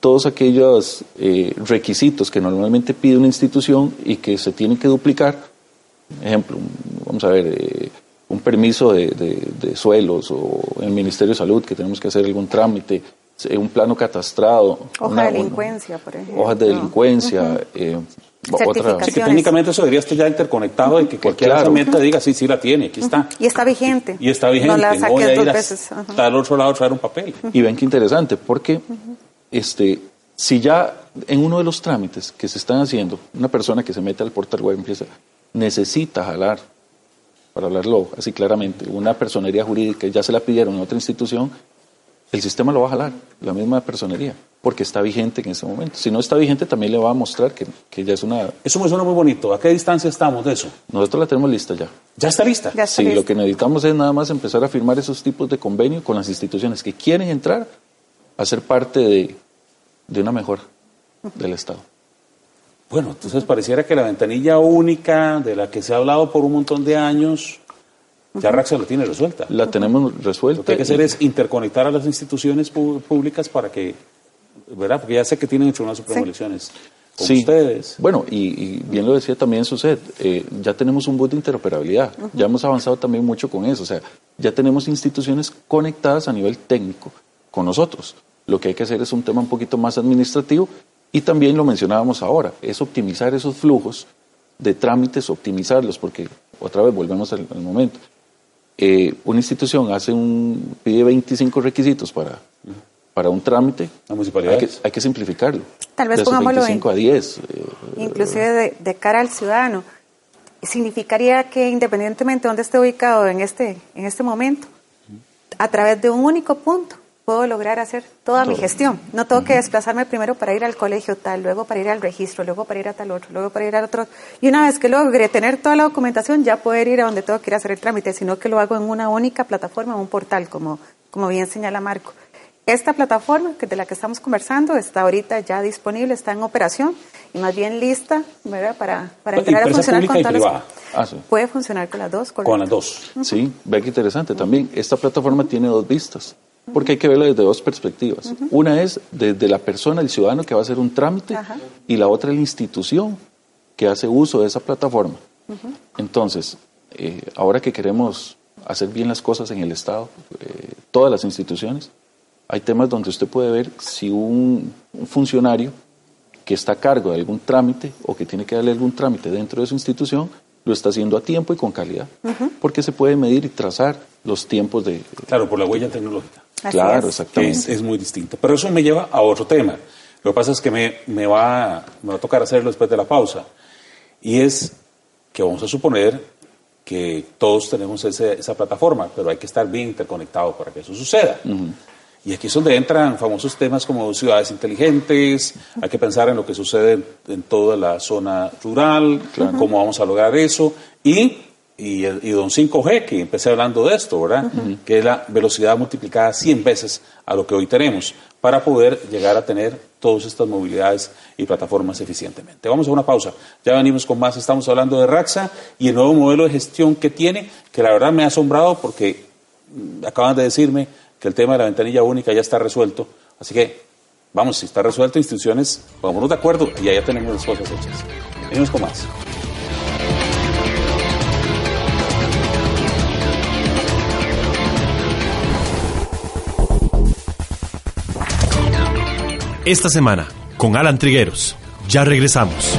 Speaker 3: todos aquellos eh, requisitos que normalmente pide una institución y que se tienen que duplicar. Ejemplo, vamos a ver, eh, un permiso de, de, suelos o el Ministerio de Salud que tenemos que hacer algún trámite, eh, un plano catastrado.
Speaker 4: Hoja de delincuencia, por ejemplo.
Speaker 3: Hojas de delincuencia,
Speaker 2: otra. Sí, que técnicamente eso debería estar ya interconectado y que cualquier claro. herramienta diga, sí, sí la tiene, aquí está.
Speaker 4: Y está vigente.
Speaker 2: Y, está vigente. No la no voy a ir veces. A, al otro lado a traer un papel.
Speaker 3: Y ven qué interesante, porque este, si ya en uno de los trámites que se están haciendo, una persona que se mete al portal web empieza, necesita jalar, para hablarlo así claramente, una personería jurídica, ya se la pidieron en otra institución, el sistema lo va a jalar, la misma personería porque está vigente en ese momento. Si no está vigente, también le va a mostrar que, que, ya es una...
Speaker 2: Eso me suena muy bonito. ¿A qué distancia estamos de eso?
Speaker 3: Nosotros la tenemos lista ya.
Speaker 2: ¿Ya está lista?
Speaker 4: Ya
Speaker 3: sí,
Speaker 4: lista.
Speaker 3: lo que necesitamos es nada más empezar a firmar esos tipos de convenio con las instituciones que quieren entrar a ser parte de, de una mejora del Estado.
Speaker 2: Bueno, entonces pareciera que la ventanilla única de la que se ha hablado por un montón de años, ya Raxa la tiene resuelta.
Speaker 3: La tenemos resuelta.
Speaker 2: Lo que hay que hacer es interconectar a las instituciones públicas para que ¿verdad? Porque ya sé que tienen Tribunal Supremo sí. Elecciones.
Speaker 3: Sí.
Speaker 2: ustedes.
Speaker 3: Bueno, y, y, bien lo decía también Suset, eh, ya tenemos un bus de interoperabilidad, uh -huh. ya hemos avanzado también mucho con eso, o sea, ya tenemos instituciones conectadas a nivel técnico con nosotros. Lo que hay que hacer es un tema un poquito más administrativo y también lo mencionábamos ahora, es optimizar esos flujos de trámites, optimizarlos, porque otra vez volvemos al, al momento. Eh, una institución hace un, pide 25 requisitos para, para un trámite hay que, hay que simplificarlo.
Speaker 4: Tal vez
Speaker 3: de
Speaker 4: pongámoslo
Speaker 3: 25 a 10.
Speaker 4: Eh, inclusive de, de, cara al ciudadano. Significaría que independientemente de dónde esté ubicado en este, en este momento, a través de un único punto puedo lograr hacer toda Todo. mi gestión. No tengo uh -huh. que desplazarme primero para ir al colegio tal, luego para ir al registro, luego para ir a tal otro, luego para ir al otro. Y una vez que logre tener toda la documentación, ya poder ir a donde tengo que ir a hacer el trámite, sino que lo hago en una única plataforma, un portal, como, como bien señala Marco. Esta plataforma que de la que estamos conversando está ahorita ya disponible, está en operación y más bien lista ¿verdad? para, para entrar a funcionar con todas las...
Speaker 3: Ah, sí.
Speaker 4: Puede funcionar con las dos.
Speaker 2: Correcto. Con las dos.
Speaker 3: Uh -huh. Sí, ve que interesante también. Esta plataforma tiene dos vistas, porque hay que verla desde dos perspectivas. Uh -huh. Una es desde la persona, el ciudadano que va a hacer un trámite, y la otra es la institución que hace uso de esa plataforma. Entonces, eh, ahora que queremos hacer bien las cosas en el Estado, eh, todas las instituciones, hay temas donde usted puede ver si un, un, funcionario que está a cargo de algún trámite o que tiene que darle algún trámite dentro de su institución lo está haciendo a tiempo y con calidad, uh -huh. porque se puede medir y trazar los tiempos de...
Speaker 2: Claro, por la huella tecnológica.
Speaker 3: Así claro, es. exactamente.
Speaker 2: Es, es, muy distinto. Pero eso me lleva a otro tema. Lo que pasa es que me, me, va, me va a tocar hacerlo después de la pausa. Y es que vamos a suponer que todos tenemos ese, esa plataforma, pero hay que estar bien interconectados para que eso suceda. Uh -huh. Y aquí es donde entran famosos temas como ciudades inteligentes, hay que pensar en lo que sucede en, en toda la zona rural, claro. cómo vamos a lograr eso. Y, y, y, don 5G, que empecé hablando de esto, ¿verdad? Uh -huh. Que es la velocidad multiplicada 100 veces a lo que hoy tenemos, para poder llegar a tener todas estas movilidades y plataformas eficientemente. Vamos a una pausa, ya venimos con más, estamos hablando de Raxa y el nuevo modelo de gestión que tiene, que la verdad me ha asombrado porque acaban de decirme que el tema de la ventanilla única ya está resuelto. Así que, vamos, si está resuelto, instituciones, pongámonos de acuerdo y ya tenemos las cosas hechas. Venimos con más.
Speaker 1: esta semana con Alan Trigueros. Ya regresamos.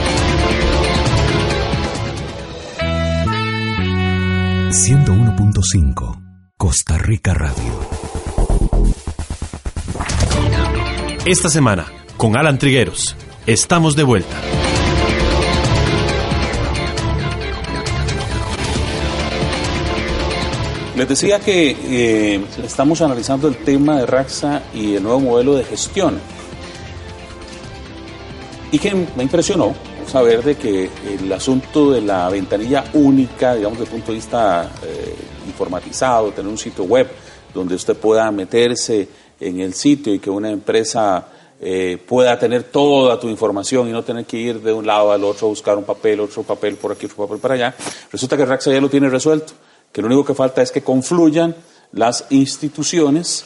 Speaker 5: ...101.5... Costa Rica Radio.
Speaker 1: Esta semana, con Alan Trigueros, estamos de vuelta.
Speaker 2: Les decía que eh, estamos analizando el tema de Raxa y el nuevo modelo de gestión. Y que me impresionó saber de que el asunto de la ventanilla única, digamos, desde el punto de vista eh, informatizado, tener un sitio web donde usted pueda meterse en el sitio y que una empresa eh, pueda tener toda tu información y no tener que ir de un lado al otro a buscar un papel, otro papel por aquí, otro papel para allá. Resulta que Raxa ya lo tiene resuelto que lo único que falta es que confluyan las instituciones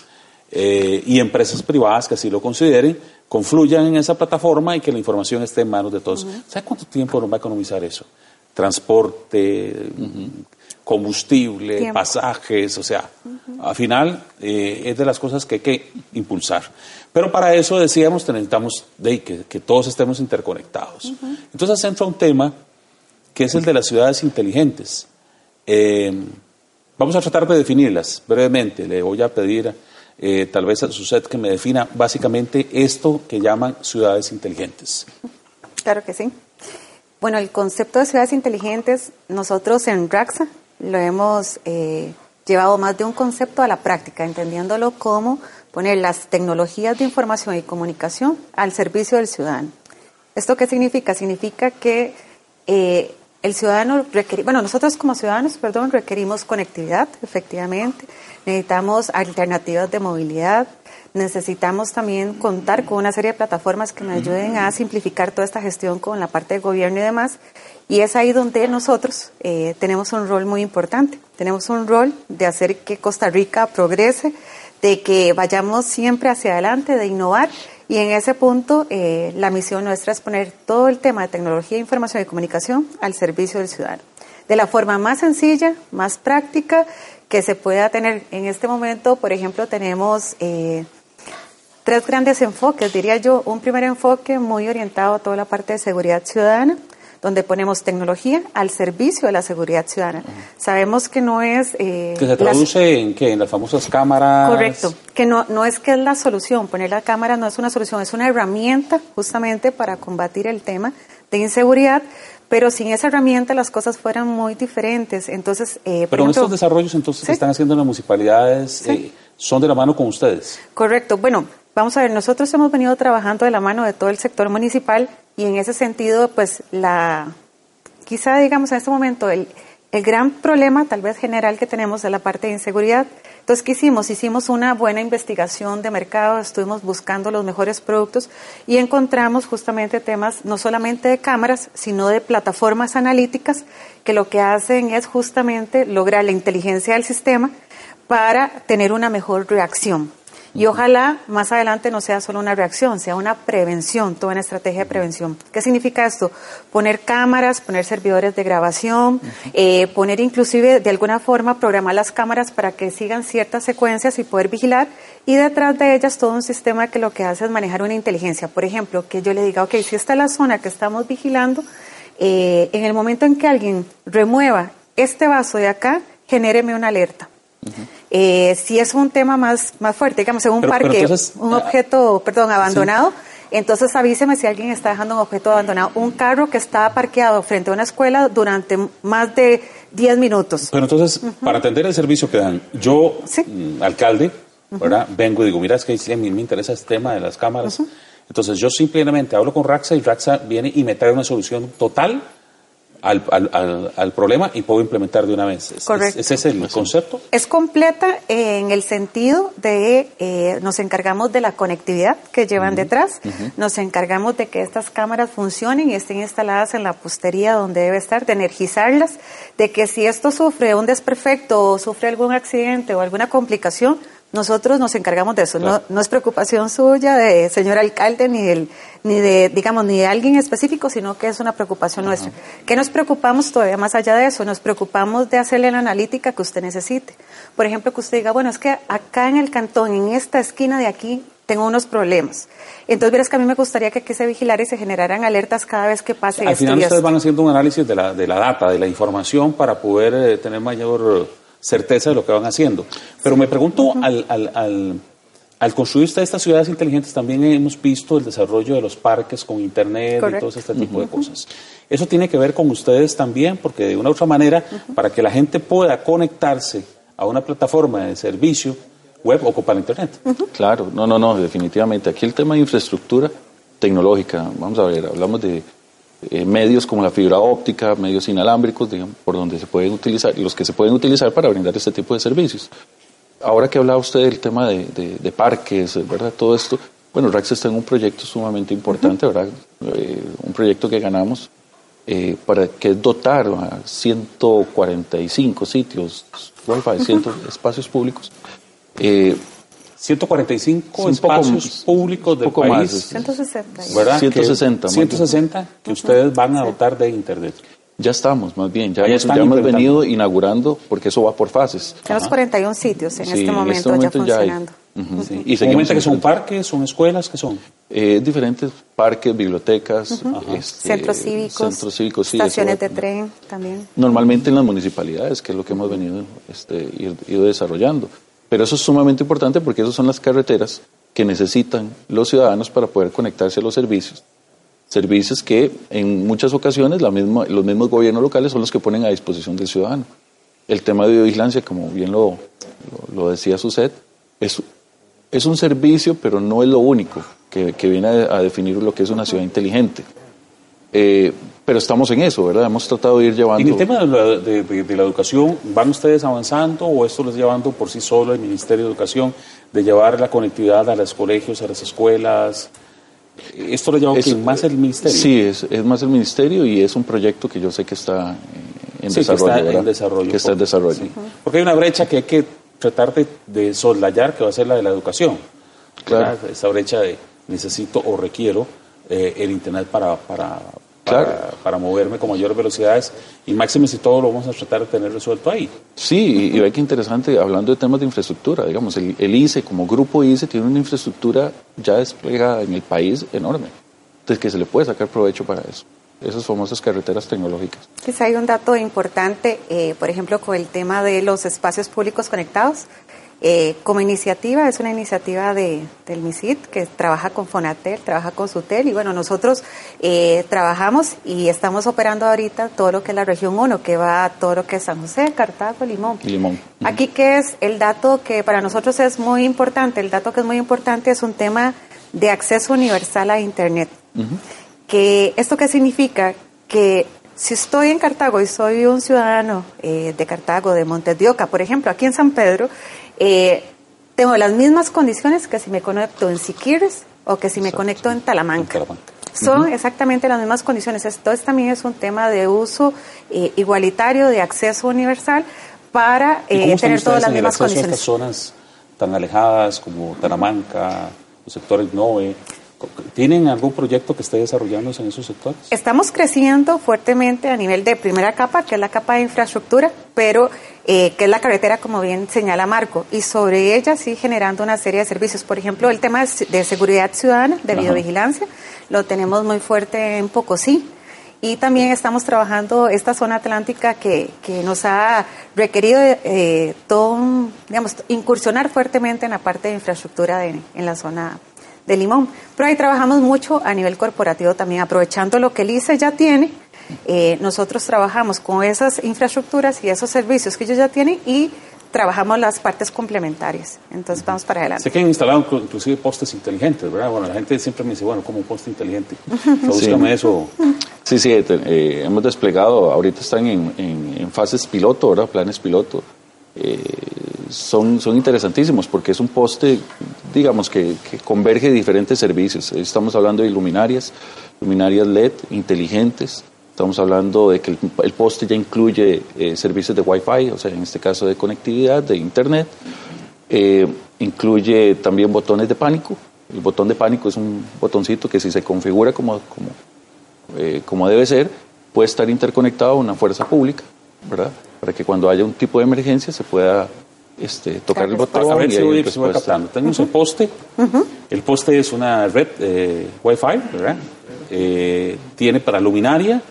Speaker 2: eh, y empresas privadas que así lo consideren, confluyan en esa plataforma y que la información esté en manos de todos. ¿Sabe cuánto tiempo nos va a economizar eso? Transporte, combustible, pasajes, o sea, al final eh, es de las cosas que hay que impulsar. Pero para eso decíamos necesitamos de que, que todos estemos interconectados. Entonces entra un tema que es el de las ciudades inteligentes. Eh, vamos a tratar de definirlas brevemente. Le voy a pedir eh, tal vez a que me defina básicamente esto que llaman ciudades inteligentes.
Speaker 4: Claro que sí. Bueno, el concepto de ciudades inteligentes, nosotros en RAXA lo hemos eh, llevado más de un concepto a la práctica, entendiéndolo como poner las tecnologías de información y comunicación al servicio del ciudadano. ¿Esto qué significa? Significa que el ciudadano requiere, bueno, nosotros como ciudadanos, perdón, requerimos conectividad, efectivamente, necesitamos alternativas de movilidad, necesitamos también contar con una serie de plataformas que nos ayuden a simplificar toda esta gestión con la parte del gobierno y demás. Y es ahí donde nosotros eh, tenemos un rol muy importante. Tenemos un rol de hacer que Costa Rica progrese, de que vayamos siempre hacia adelante, de innovar y en ese punto, eh, la misión nuestra es poner todo el tema de tecnología, información y comunicación al servicio del ciudadano. De la forma más sencilla, más práctica que se pueda tener. En este momento, por ejemplo, tenemos eh, tres grandes enfoques, diría yo. Un primer enfoque muy orientado a toda la parte de seguridad ciudadana donde ponemos tecnología al servicio de la seguridad ciudadana. Sabemos que no es...
Speaker 2: Eh, que se traduce en qué, en las famosas cámaras.
Speaker 4: Correcto, que no, no es que es la solución, poner la cámara no es una solución, es una herramienta justamente para combatir el tema de inseguridad, pero sin esa herramienta las cosas fueran muy diferentes. Entonces,
Speaker 2: eh, pero en estos desarrollos entonces que están haciendo las municipalidades eh, son de la mano con ustedes.
Speaker 4: Correcto. Bueno, vamos a ver, nosotros hemos venido trabajando de la mano de todo el sector municipal y en ese sentido, pues la, quizá digamos en este momento, el, el gran problema tal vez general que tenemos es la parte de inseguridad. Entonces, ¿qué hicimos? Hicimos una buena investigación de mercado, estuvimos buscando los mejores productos y encontramos justamente temas no solamente de cámaras, sino de plataformas analíticas que lo que hacen es justamente lograr la inteligencia del sistema para tener una mejor reacción. Y ojalá más adelante no sea solo una reacción, sea una prevención, toda una estrategia de prevención. ¿Qué significa esto? Poner cámaras, poner servidores de grabación, eh, poner inclusive de alguna forma programar las cámaras para que sigan ciertas secuencias y poder vigilar. Y detrás de ellas todo un sistema que lo que hace es manejar una inteligencia. Por ejemplo, que yo le diga, ok, si esta es la zona que estamos vigilando, eh, en el momento en que alguien remueva este vaso de acá, genéreme una alerta. Eh, si es un tema más, más fuerte, digamos, en un parque, un objeto, perdón, abandonado, entonces avíseme si alguien está dejando un objeto abandonado. Un carro que está parqueado frente a una escuela durante más de 10 minutos.
Speaker 2: Pero entonces, para atender el servicio que dan, yo, mm, alcalde, ¿verdad? Vengo y digo, mira, es que a mí me interesa este tema de las cámaras. Entonces yo simplemente hablo con Raxa y Raxa viene y me trae una solución total al, al, al, problema y puedo implementar de una vez. ¿Es, Correcto. ¿Es, ese el concepto?
Speaker 4: Es completa en el sentido de eh, nos encargamos de la conectividad que llevan detrás, nos encargamos de que estas cámaras funcionen y estén instaladas en la postería donde debe estar, de energizarlas, de que si esto sufre un desperfecto o sufre algún accidente o alguna complicación, nosotros nos encargamos de eso. No, no, es preocupación suya, de señor alcalde, ni, del, ni de, digamos, ni de alguien específico, sino que es una preocupación nuestra. ¿Qué nos preocupamos todavía más allá de eso? Nos preocupamos de hacerle la analítica que usted necesite. Por ejemplo, que usted diga, bueno, es que acá en el cantón, en esta esquina de aquí, tengo unos problemas. Entonces, verás que a mí me gustaría que aquí se vigilara y se generaran alertas cada vez que pase
Speaker 2: Al
Speaker 4: esto
Speaker 2: final ustedes van haciendo un análisis de la, de la data, de la información para poder eh, tener mayor certeza de lo que van haciendo. Pero me pregunto, al, al, al, al construir usted estas ciudades inteligentes, también hemos visto el desarrollo de los parques con internet y todo este tipo de cosas. Eso tiene que ver con ustedes también, porque de una u otra manera, para que la gente pueda conectarse a una plataforma de servicio web, ocupa el internet.
Speaker 3: Claro, no, no, no, definitivamente. Aquí el tema de infraestructura tecnológica, vamos a ver, hablamos de eh, medios como la fibra óptica, medios inalámbricos, digamos, por donde se pueden utilizar, los que se pueden utilizar para brindar este tipo de servicios. Ahora que hablaba usted del tema de, de- de parques, ¿verdad? Todo esto, bueno, RAX está en un proyecto sumamente importante, ¿verdad? Eh, un proyecto que ganamos eh, para que dotar a 145 sitios Wi-Fi, 100 espacios públicos. Eh,
Speaker 2: 145
Speaker 3: Sí, un poco
Speaker 2: espacios públicos del
Speaker 3: poco
Speaker 2: país.
Speaker 3: más,
Speaker 4: 160.
Speaker 2: ¿verdad?
Speaker 3: 160,
Speaker 2: Que,
Speaker 3: más
Speaker 2: 160 que ustedes van a dotar de internet.
Speaker 3: Ya estamos, más bien, ya,
Speaker 2: ya
Speaker 3: hemos, ya hemos venido inaugurando, porque eso va por fases.
Speaker 4: Tenemos 41 sitios en
Speaker 3: Sí,
Speaker 4: este momento,
Speaker 3: momento
Speaker 4: ya
Speaker 3: ya hay.
Speaker 4: funcionando.
Speaker 3: Ujú.
Speaker 2: Sí.
Speaker 3: Y seguimos
Speaker 2: comenta que son parques, son escuelas, que son?
Speaker 3: Eh, diferentes parques, bibliotecas, este,
Speaker 4: Centros cívicos,
Speaker 3: centros cívicos, sí,
Speaker 4: estaciones
Speaker 3: eso
Speaker 4: de tren también.
Speaker 3: Normalmente en las municipalidades, que es lo que hemos venido este, ir- ido desarrollando. Pero eso es sumamente importante porque esas son las carreteras que necesitan los ciudadanos para poder conectarse a los servicios. Servicios que en muchas ocasiones los mismos gobiernos locales son los que ponen a disposición del ciudadano. El tema de vigilancia, como bien lo, decía Suset, es, un servicio, pero no es lo único que, viene a, a definir lo que es una ciudad inteligente. Eh, pero estamos en eso, ¿verdad? Hemos tratado de ir llevando...
Speaker 2: En el tema de la, de- de- de la educación, ¿van ustedes avanzando o esto les llevando por sí solo el Ministerio de Educación de llevar la conectividad a los colegios, a las escuelas? ¿Esto lo lleva
Speaker 3: Es-
Speaker 2: más el Ministerio?
Speaker 3: Sí, es, es más el ministerio y es un proyecto que yo sé que está en
Speaker 2: Sí, que
Speaker 3: desarrollo.
Speaker 2: está
Speaker 3: ¿verdad?
Speaker 2: en desarrollo.
Speaker 3: Que está en desarrollo.
Speaker 2: sí. Porque hay una brecha que hay que tratar de, de soslayar, que va a ser la de la educación.
Speaker 3: Claro.
Speaker 2: Esa brecha de necesito o requiero eh, el Internet para, para,
Speaker 3: Claro.
Speaker 2: para, moverme con mayores velocidades y máximo si todo lo vamos a tratar de tener resuelto ahí.
Speaker 3: Sí, y, y ve que interesante, hablando de temas de infraestructura, digamos, el, el ICE, como grupo ICE, tiene una infraestructura ya desplegada en el país enorme. Entonces, que se le puede sacar provecho para eso. Esas famosas carreteras tecnológicas.
Speaker 4: Quizá hay un dato importante, eh, por ejemplo, con el tema de los espacios públicos conectados. Eh, como iniciativa, es una iniciativa de, del MISID que trabaja con Fonatel, trabaja con Sutel y bueno, nosotros eh, trabajamos y estamos operando ahorita todo lo que es la región 1, que va a todo lo que es San José, Cartago, Limón. Aquí que es el dato que para nosotros es muy importante, el dato que es muy importante es un tema de acceso universal a Internet. Que ¿Esto qué significa? Que si estoy en Cartago y soy un ciudadano eh, de Cartago, de Montes de Oca, por ejemplo, aquí en San Pedro, eh, tengo las mismas condiciones que si me conecto en Siquirres o que si me conecto en Talamanca.
Speaker 2: En Talamanca.
Speaker 4: Son exactamente las mismas condiciones. Entonces también es un tema de uso eh, igualitario, de acceso universal para
Speaker 2: ¿Y
Speaker 4: eh, tener todas las
Speaker 2: en el
Speaker 4: mismas
Speaker 2: acceso a estas
Speaker 4: condiciones.
Speaker 2: zonas tan alejadas como Taramanca, los sectores NOE? ¿Tienen algún proyecto que esté desarrollándose en esos sectores?
Speaker 4: Estamos creciendo fuertemente a nivel de primera capa, que es la capa de infraestructura, pero eh, que es la carretera, como bien señala Marco, y sobre ella sí generando una serie de servicios. Por ejemplo, el tema de seguridad ciudadana, de
Speaker 2: Ajá.
Speaker 4: videovigilancia, lo tenemos muy fuerte en Pocosí. Y también estamos trabajando esta zona atlántica que, que nos ha requerido eh, todo digamos, incursionar fuertemente en la parte de infraestructura de- en la zona de Limón. Pero ahí trabajamos mucho a nivel corporativo también, aprovechando lo que el ICE ya tiene. eh, nosotros trabajamos con esas infraestructuras y esos servicios que ellos ya tienen y trabajamos las partes complementarias. Entonces vamos para adelante.
Speaker 2: Sé que han instalado inclu- inclusive postes inteligentes, ¿verdad? Bueno, la gente siempre me dice, bueno, ¿cómo un poste inteligente? Tradúzcame eso.
Speaker 3: Sí, sí, te- eh, hemos desplegado, ahorita están en, en- en fases piloto, ¿verdad? Planes piloto. Eh, son, son interesantísimos porque es un poste, digamos, que, converge diferentes servicios. Estamos hablando de luminarias, luminarias LED inteligentes. Estamos hablando de que el, poste ya incluye eh, servicios de Wi-Fi, o sea, en este caso de conectividad, de Internet. Eh, incluye también botones de pánico. El botón de pánico es un botoncito que si se configura como, como como debe ser, puede estar interconectado a una fuerza pública, ¿verdad? Para que cuando haya un tipo de emergencia se pueda este, tocar el botón
Speaker 2: A ver
Speaker 3: y
Speaker 2: si voy,
Speaker 3: el
Speaker 2: si voy. Tenemos el poste. El poste es una red eh, Wi-Fi, ¿verdad? Eh, tiene para luminaria.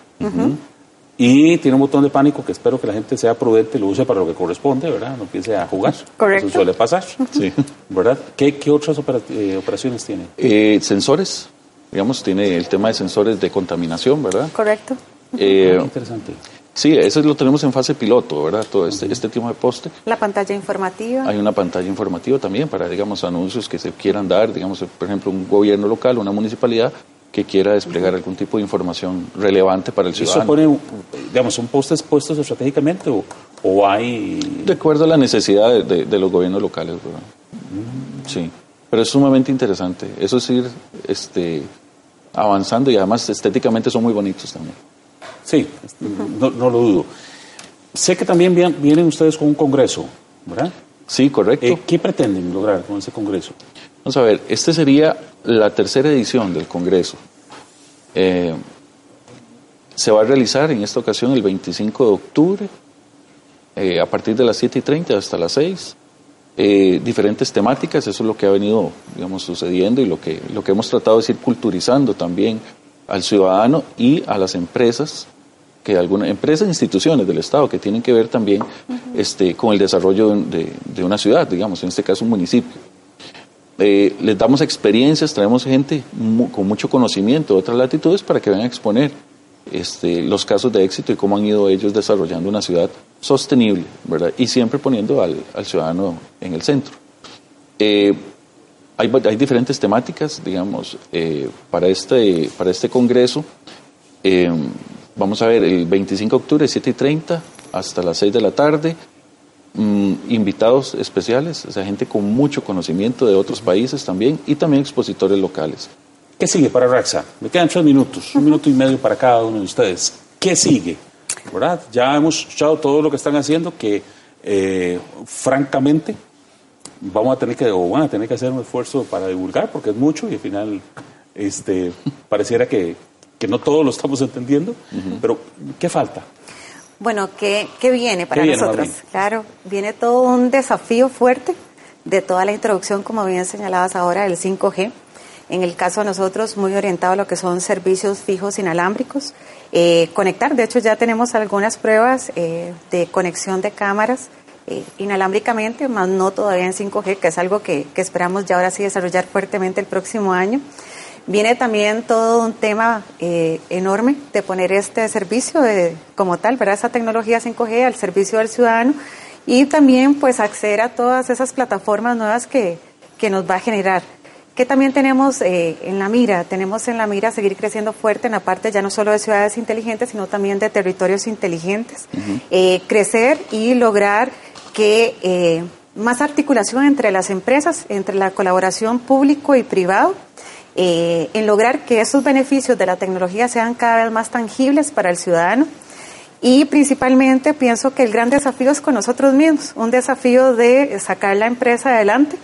Speaker 2: Y tiene un botón de pánico que espero que la gente sea prudente y lo use para lo que corresponde, ¿verdad? No empiece a jugar.
Speaker 4: Correcto.
Speaker 2: Eso suele pasar.
Speaker 3: Sí.
Speaker 2: ¿Verdad? ¿Qué, qué otras eh, operaciones tiene?
Speaker 3: Eh, sensores, digamos, tiene el tema de sensores de contaminación, ¿verdad?
Speaker 4: Correcto.
Speaker 3: Eh,
Speaker 2: Ah, interesante.
Speaker 3: Sí, eso lo tenemos en fase piloto, ¿verdad? Todo este, este tipo de poste.
Speaker 4: La pantalla informativa.
Speaker 3: Hay una pantalla informativa también para, digamos, anuncios que se quieran dar, digamos, por ejemplo, un gobierno local, una municipalidad que quiera desplegar algún tipo de información relevante para el
Speaker 2: ¿Eso
Speaker 3: ciudadano.
Speaker 2: pone, un- digamos, son postes puestos estratégicamente o, o hay...
Speaker 3: De acuerdo a la necesidad de, de- de los gobiernos locales, ¿verdad? Sí, pero es sumamente interesante. Eso es ir este, avanzando y además estéticamente son muy bonitos también.
Speaker 2: Sí, no, no lo dudo. Sé que también vien- vienen ustedes con un congreso, ¿verdad?
Speaker 3: Sí, correcto.
Speaker 2: Eh, ¿Qué pretenden lograr con ese congreso?
Speaker 3: Vamos a ver, este sería la tercera edición del Congreso. Eh, se va a realizar en esta ocasión el 25 de octubre, eh, a partir de las 7 y 30 hasta las 6. Eh, diferentes temáticas, eso es lo que ha venido, digamos, sucediendo y lo que, lo que hemos tratado es ir culturizando también al ciudadano y a las empresas, que algunas empresas instituciones del Estado que tienen que ver también este, con el desarrollo de, de una ciudad, digamos, en este caso un municipio. Eh, les damos experiencias, traemos gente mu- con mucho conocimiento de otras latitudes para que vengan a exponer este, los casos de éxito y cómo han ido ellos desarrollando una ciudad sostenible, ¿verdad? Y siempre poniendo al, al ciudadano en el centro. Eh, hay diferentes temáticas, digamos, eh, para, este, para este congreso. Vamos a ver, el 25 de octubre, 7 y 30, hasta las 6 de la tarde. Mm, invitados especiales, o sea, gente con mucho conocimiento de otros países también y también expositores locales.
Speaker 2: ¿Qué sigue para Raxa? Me quedan tres minutos, un minuto y medio para cada uno de ustedes. ¿Qué sigue? ¿Verdad? Ya hemos escuchado todo lo que están haciendo, que eh, francamente vamos a tener que, o van a tener que hacer un esfuerzo para divulgar, porque es mucho y al final este, pareciera que, que no todos lo estamos entendiendo, pero ¿qué falta?
Speaker 4: Bueno, ¿qué, qué viene para
Speaker 2: ¿Qué viene,
Speaker 4: nosotros? Claro, viene todo un desafío fuerte de toda la introducción, como bien señalabas ahora, del 5G. En el caso de nosotros, muy orientado a lo que son servicios fijos inalámbricos. Eh, conectar, de hecho ya tenemos algunas pruebas eh, de conexión de cámaras eh, inalámbricamente, más no todavía en 5G, que es algo que, que esperamos ya ahora sí desarrollar fuertemente el próximo año. Viene también todo un tema eh, enorme de poner este servicio de, como tal, ¿verdad? Esa tecnología 5G al servicio del ciudadano y también pues acceder a todas esas plataformas nuevas que, que nos va a generar. Que también tenemos eh, en la mira, tenemos en la mira seguir creciendo fuerte en la parte ya no solo de ciudades inteligentes, sino también de territorios inteligentes. Eh, crecer y lograr que eh, más articulación entre las empresas, entre la colaboración público y privado, eh, en lograr que esos beneficios de la tecnología sean cada vez más tangibles para el ciudadano. Y principalmente pienso que el gran desafío es con nosotros mismos, un desafío de sacar la empresa adelante,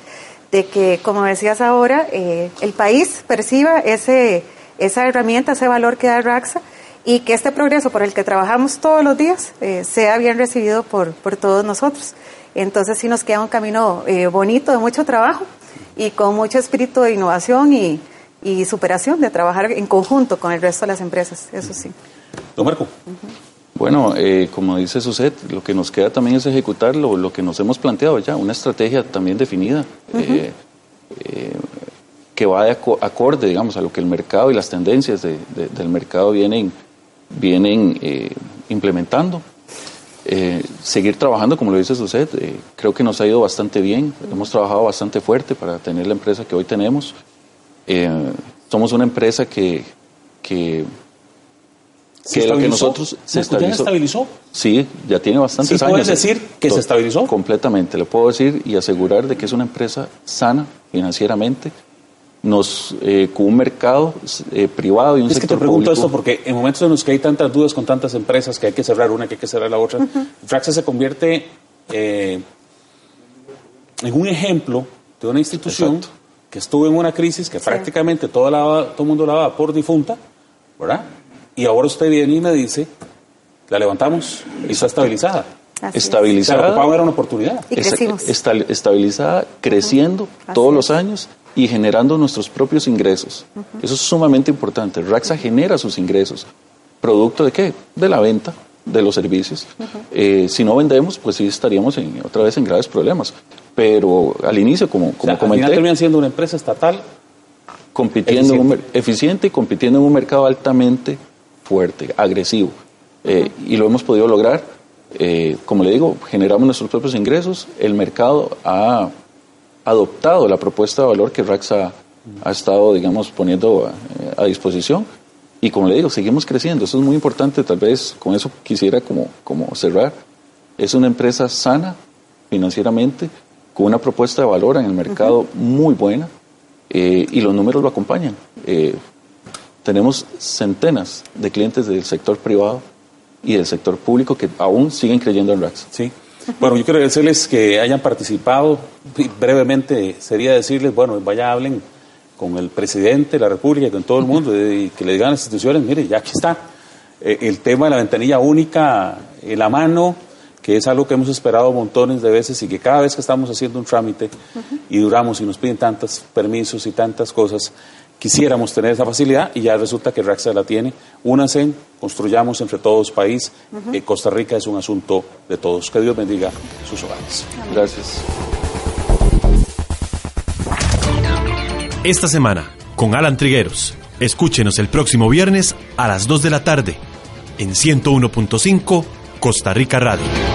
Speaker 4: de que, como decías ahora, eh, el país perciba ese, esa herramienta, ese valor que da Raxa y que este progreso por el que trabajamos todos los días eh, sea bien recibido por, por todos nosotros. Entonces sí nos queda un camino bonito de mucho trabajo y con mucho espíritu de innovación y, y superación, de trabajar en conjunto con el resto de las empresas, eso sí.
Speaker 2: Don Marco,
Speaker 3: Bueno, eh, como dice Suset, lo que nos queda también es ejecutar lo, lo que nos hemos planteado ya, una estrategia también definida eh, eh, que va de aco- acorde, digamos, a lo que el mercado y las tendencias de- de- del mercado vienen, vienen eh, implementando. Eh, seguir trabajando, como lo dice Suset, eh, creo que nos ha ido bastante bien, hemos trabajado bastante fuerte para tener la empresa que hoy tenemos. Eh, somos una empresa que, que
Speaker 2: ¿se
Speaker 3: que lo que nosotros se
Speaker 2: Marco, ¿Ya se
Speaker 3: estabilizó.
Speaker 2: estabilizó?
Speaker 3: Sí, ya tiene bastantes
Speaker 2: ¿Sí
Speaker 3: años.
Speaker 2: puedes decir que se estabilizó?
Speaker 3: Completamente, le puedo decir y asegurar de que es una empresa sana financieramente, nos eh, con un mercado eh, privado y un
Speaker 2: Es que te
Speaker 3: sector
Speaker 2: pregunto
Speaker 3: público.
Speaker 2: esto porque en momentos en los que hay tantas dudas con tantas empresas que hay que cerrar una, que hay que cerrar la otra, Fraxa se convierte eh, en un ejemplo de una institución
Speaker 3: Exacto.
Speaker 2: Que estuvo en una crisis que prácticamente todo el mundo la daba por difunta, ¿verdad? Y ahora usted viene y me dice, la levantamos y está estabilizada.
Speaker 4: Así es.
Speaker 3: estabilizada.
Speaker 2: Ocupaba era una oportunidad.
Speaker 4: Y crecimos.
Speaker 3: esta- estabilizada, creciendo todos
Speaker 4: es.
Speaker 3: los años y generando nuestros propios ingresos. Eso es sumamente importante. Raxa genera sus ingresos. ¿Producto de qué? De la venta de los servicios. Eh, si no vendemos, pues sí estaríamos en- otra vez en graves problemas. Pero al inicio, como,
Speaker 2: O
Speaker 3: como
Speaker 2: sea, al final
Speaker 3: comenté,
Speaker 2: terminan siendo una empresa estatal
Speaker 3: compitiendo en un
Speaker 2: Eficiente.
Speaker 3: eficiente y compitiendo en un mercado altamente fuerte, agresivo. Eh, Y lo hemos podido lograr. Eh, como le digo, generamos nuestros propios ingresos. El mercado ha adoptado la propuesta de valor que Raxa ha estado, digamos, poniendo eh, a, disposición. Y como le digo, seguimos creciendo. Eso es muy importante. Tal vez con eso quisiera como, como cerrar. Es una empresa sana financieramente, con una propuesta de valor en el mercado muy buena eh, y los números lo acompañan. Eh, tenemos centenas de clientes del sector privado y del sector público que aún siguen creyendo en Raxa.
Speaker 2: Sí. Bueno, yo quiero agradecerles que hayan participado. Brevemente sería decirles, bueno, vaya, hablen con el presidente de la República, con todo el mundo, y que le digan a las instituciones, mire, ya aquí está eh, el tema de la ventanilla única en la mano, que es algo que hemos esperado montones de veces y que cada vez que estamos haciendo un trámite y duramos y nos piden tantos permisos y tantas cosas, quisiéramos tener esa facilidad y ya resulta que Raxa la tiene. Únanse, construyamos entre todos país. Eh, Costa Rica es un asunto de todos. Que Dios bendiga sus hogares.
Speaker 3: Gracias.
Speaker 1: Esta semana, con Alan Trigueros. Escúchenos el próximo viernes a las 2 de la tarde en 101.5 Costa Rica Radio.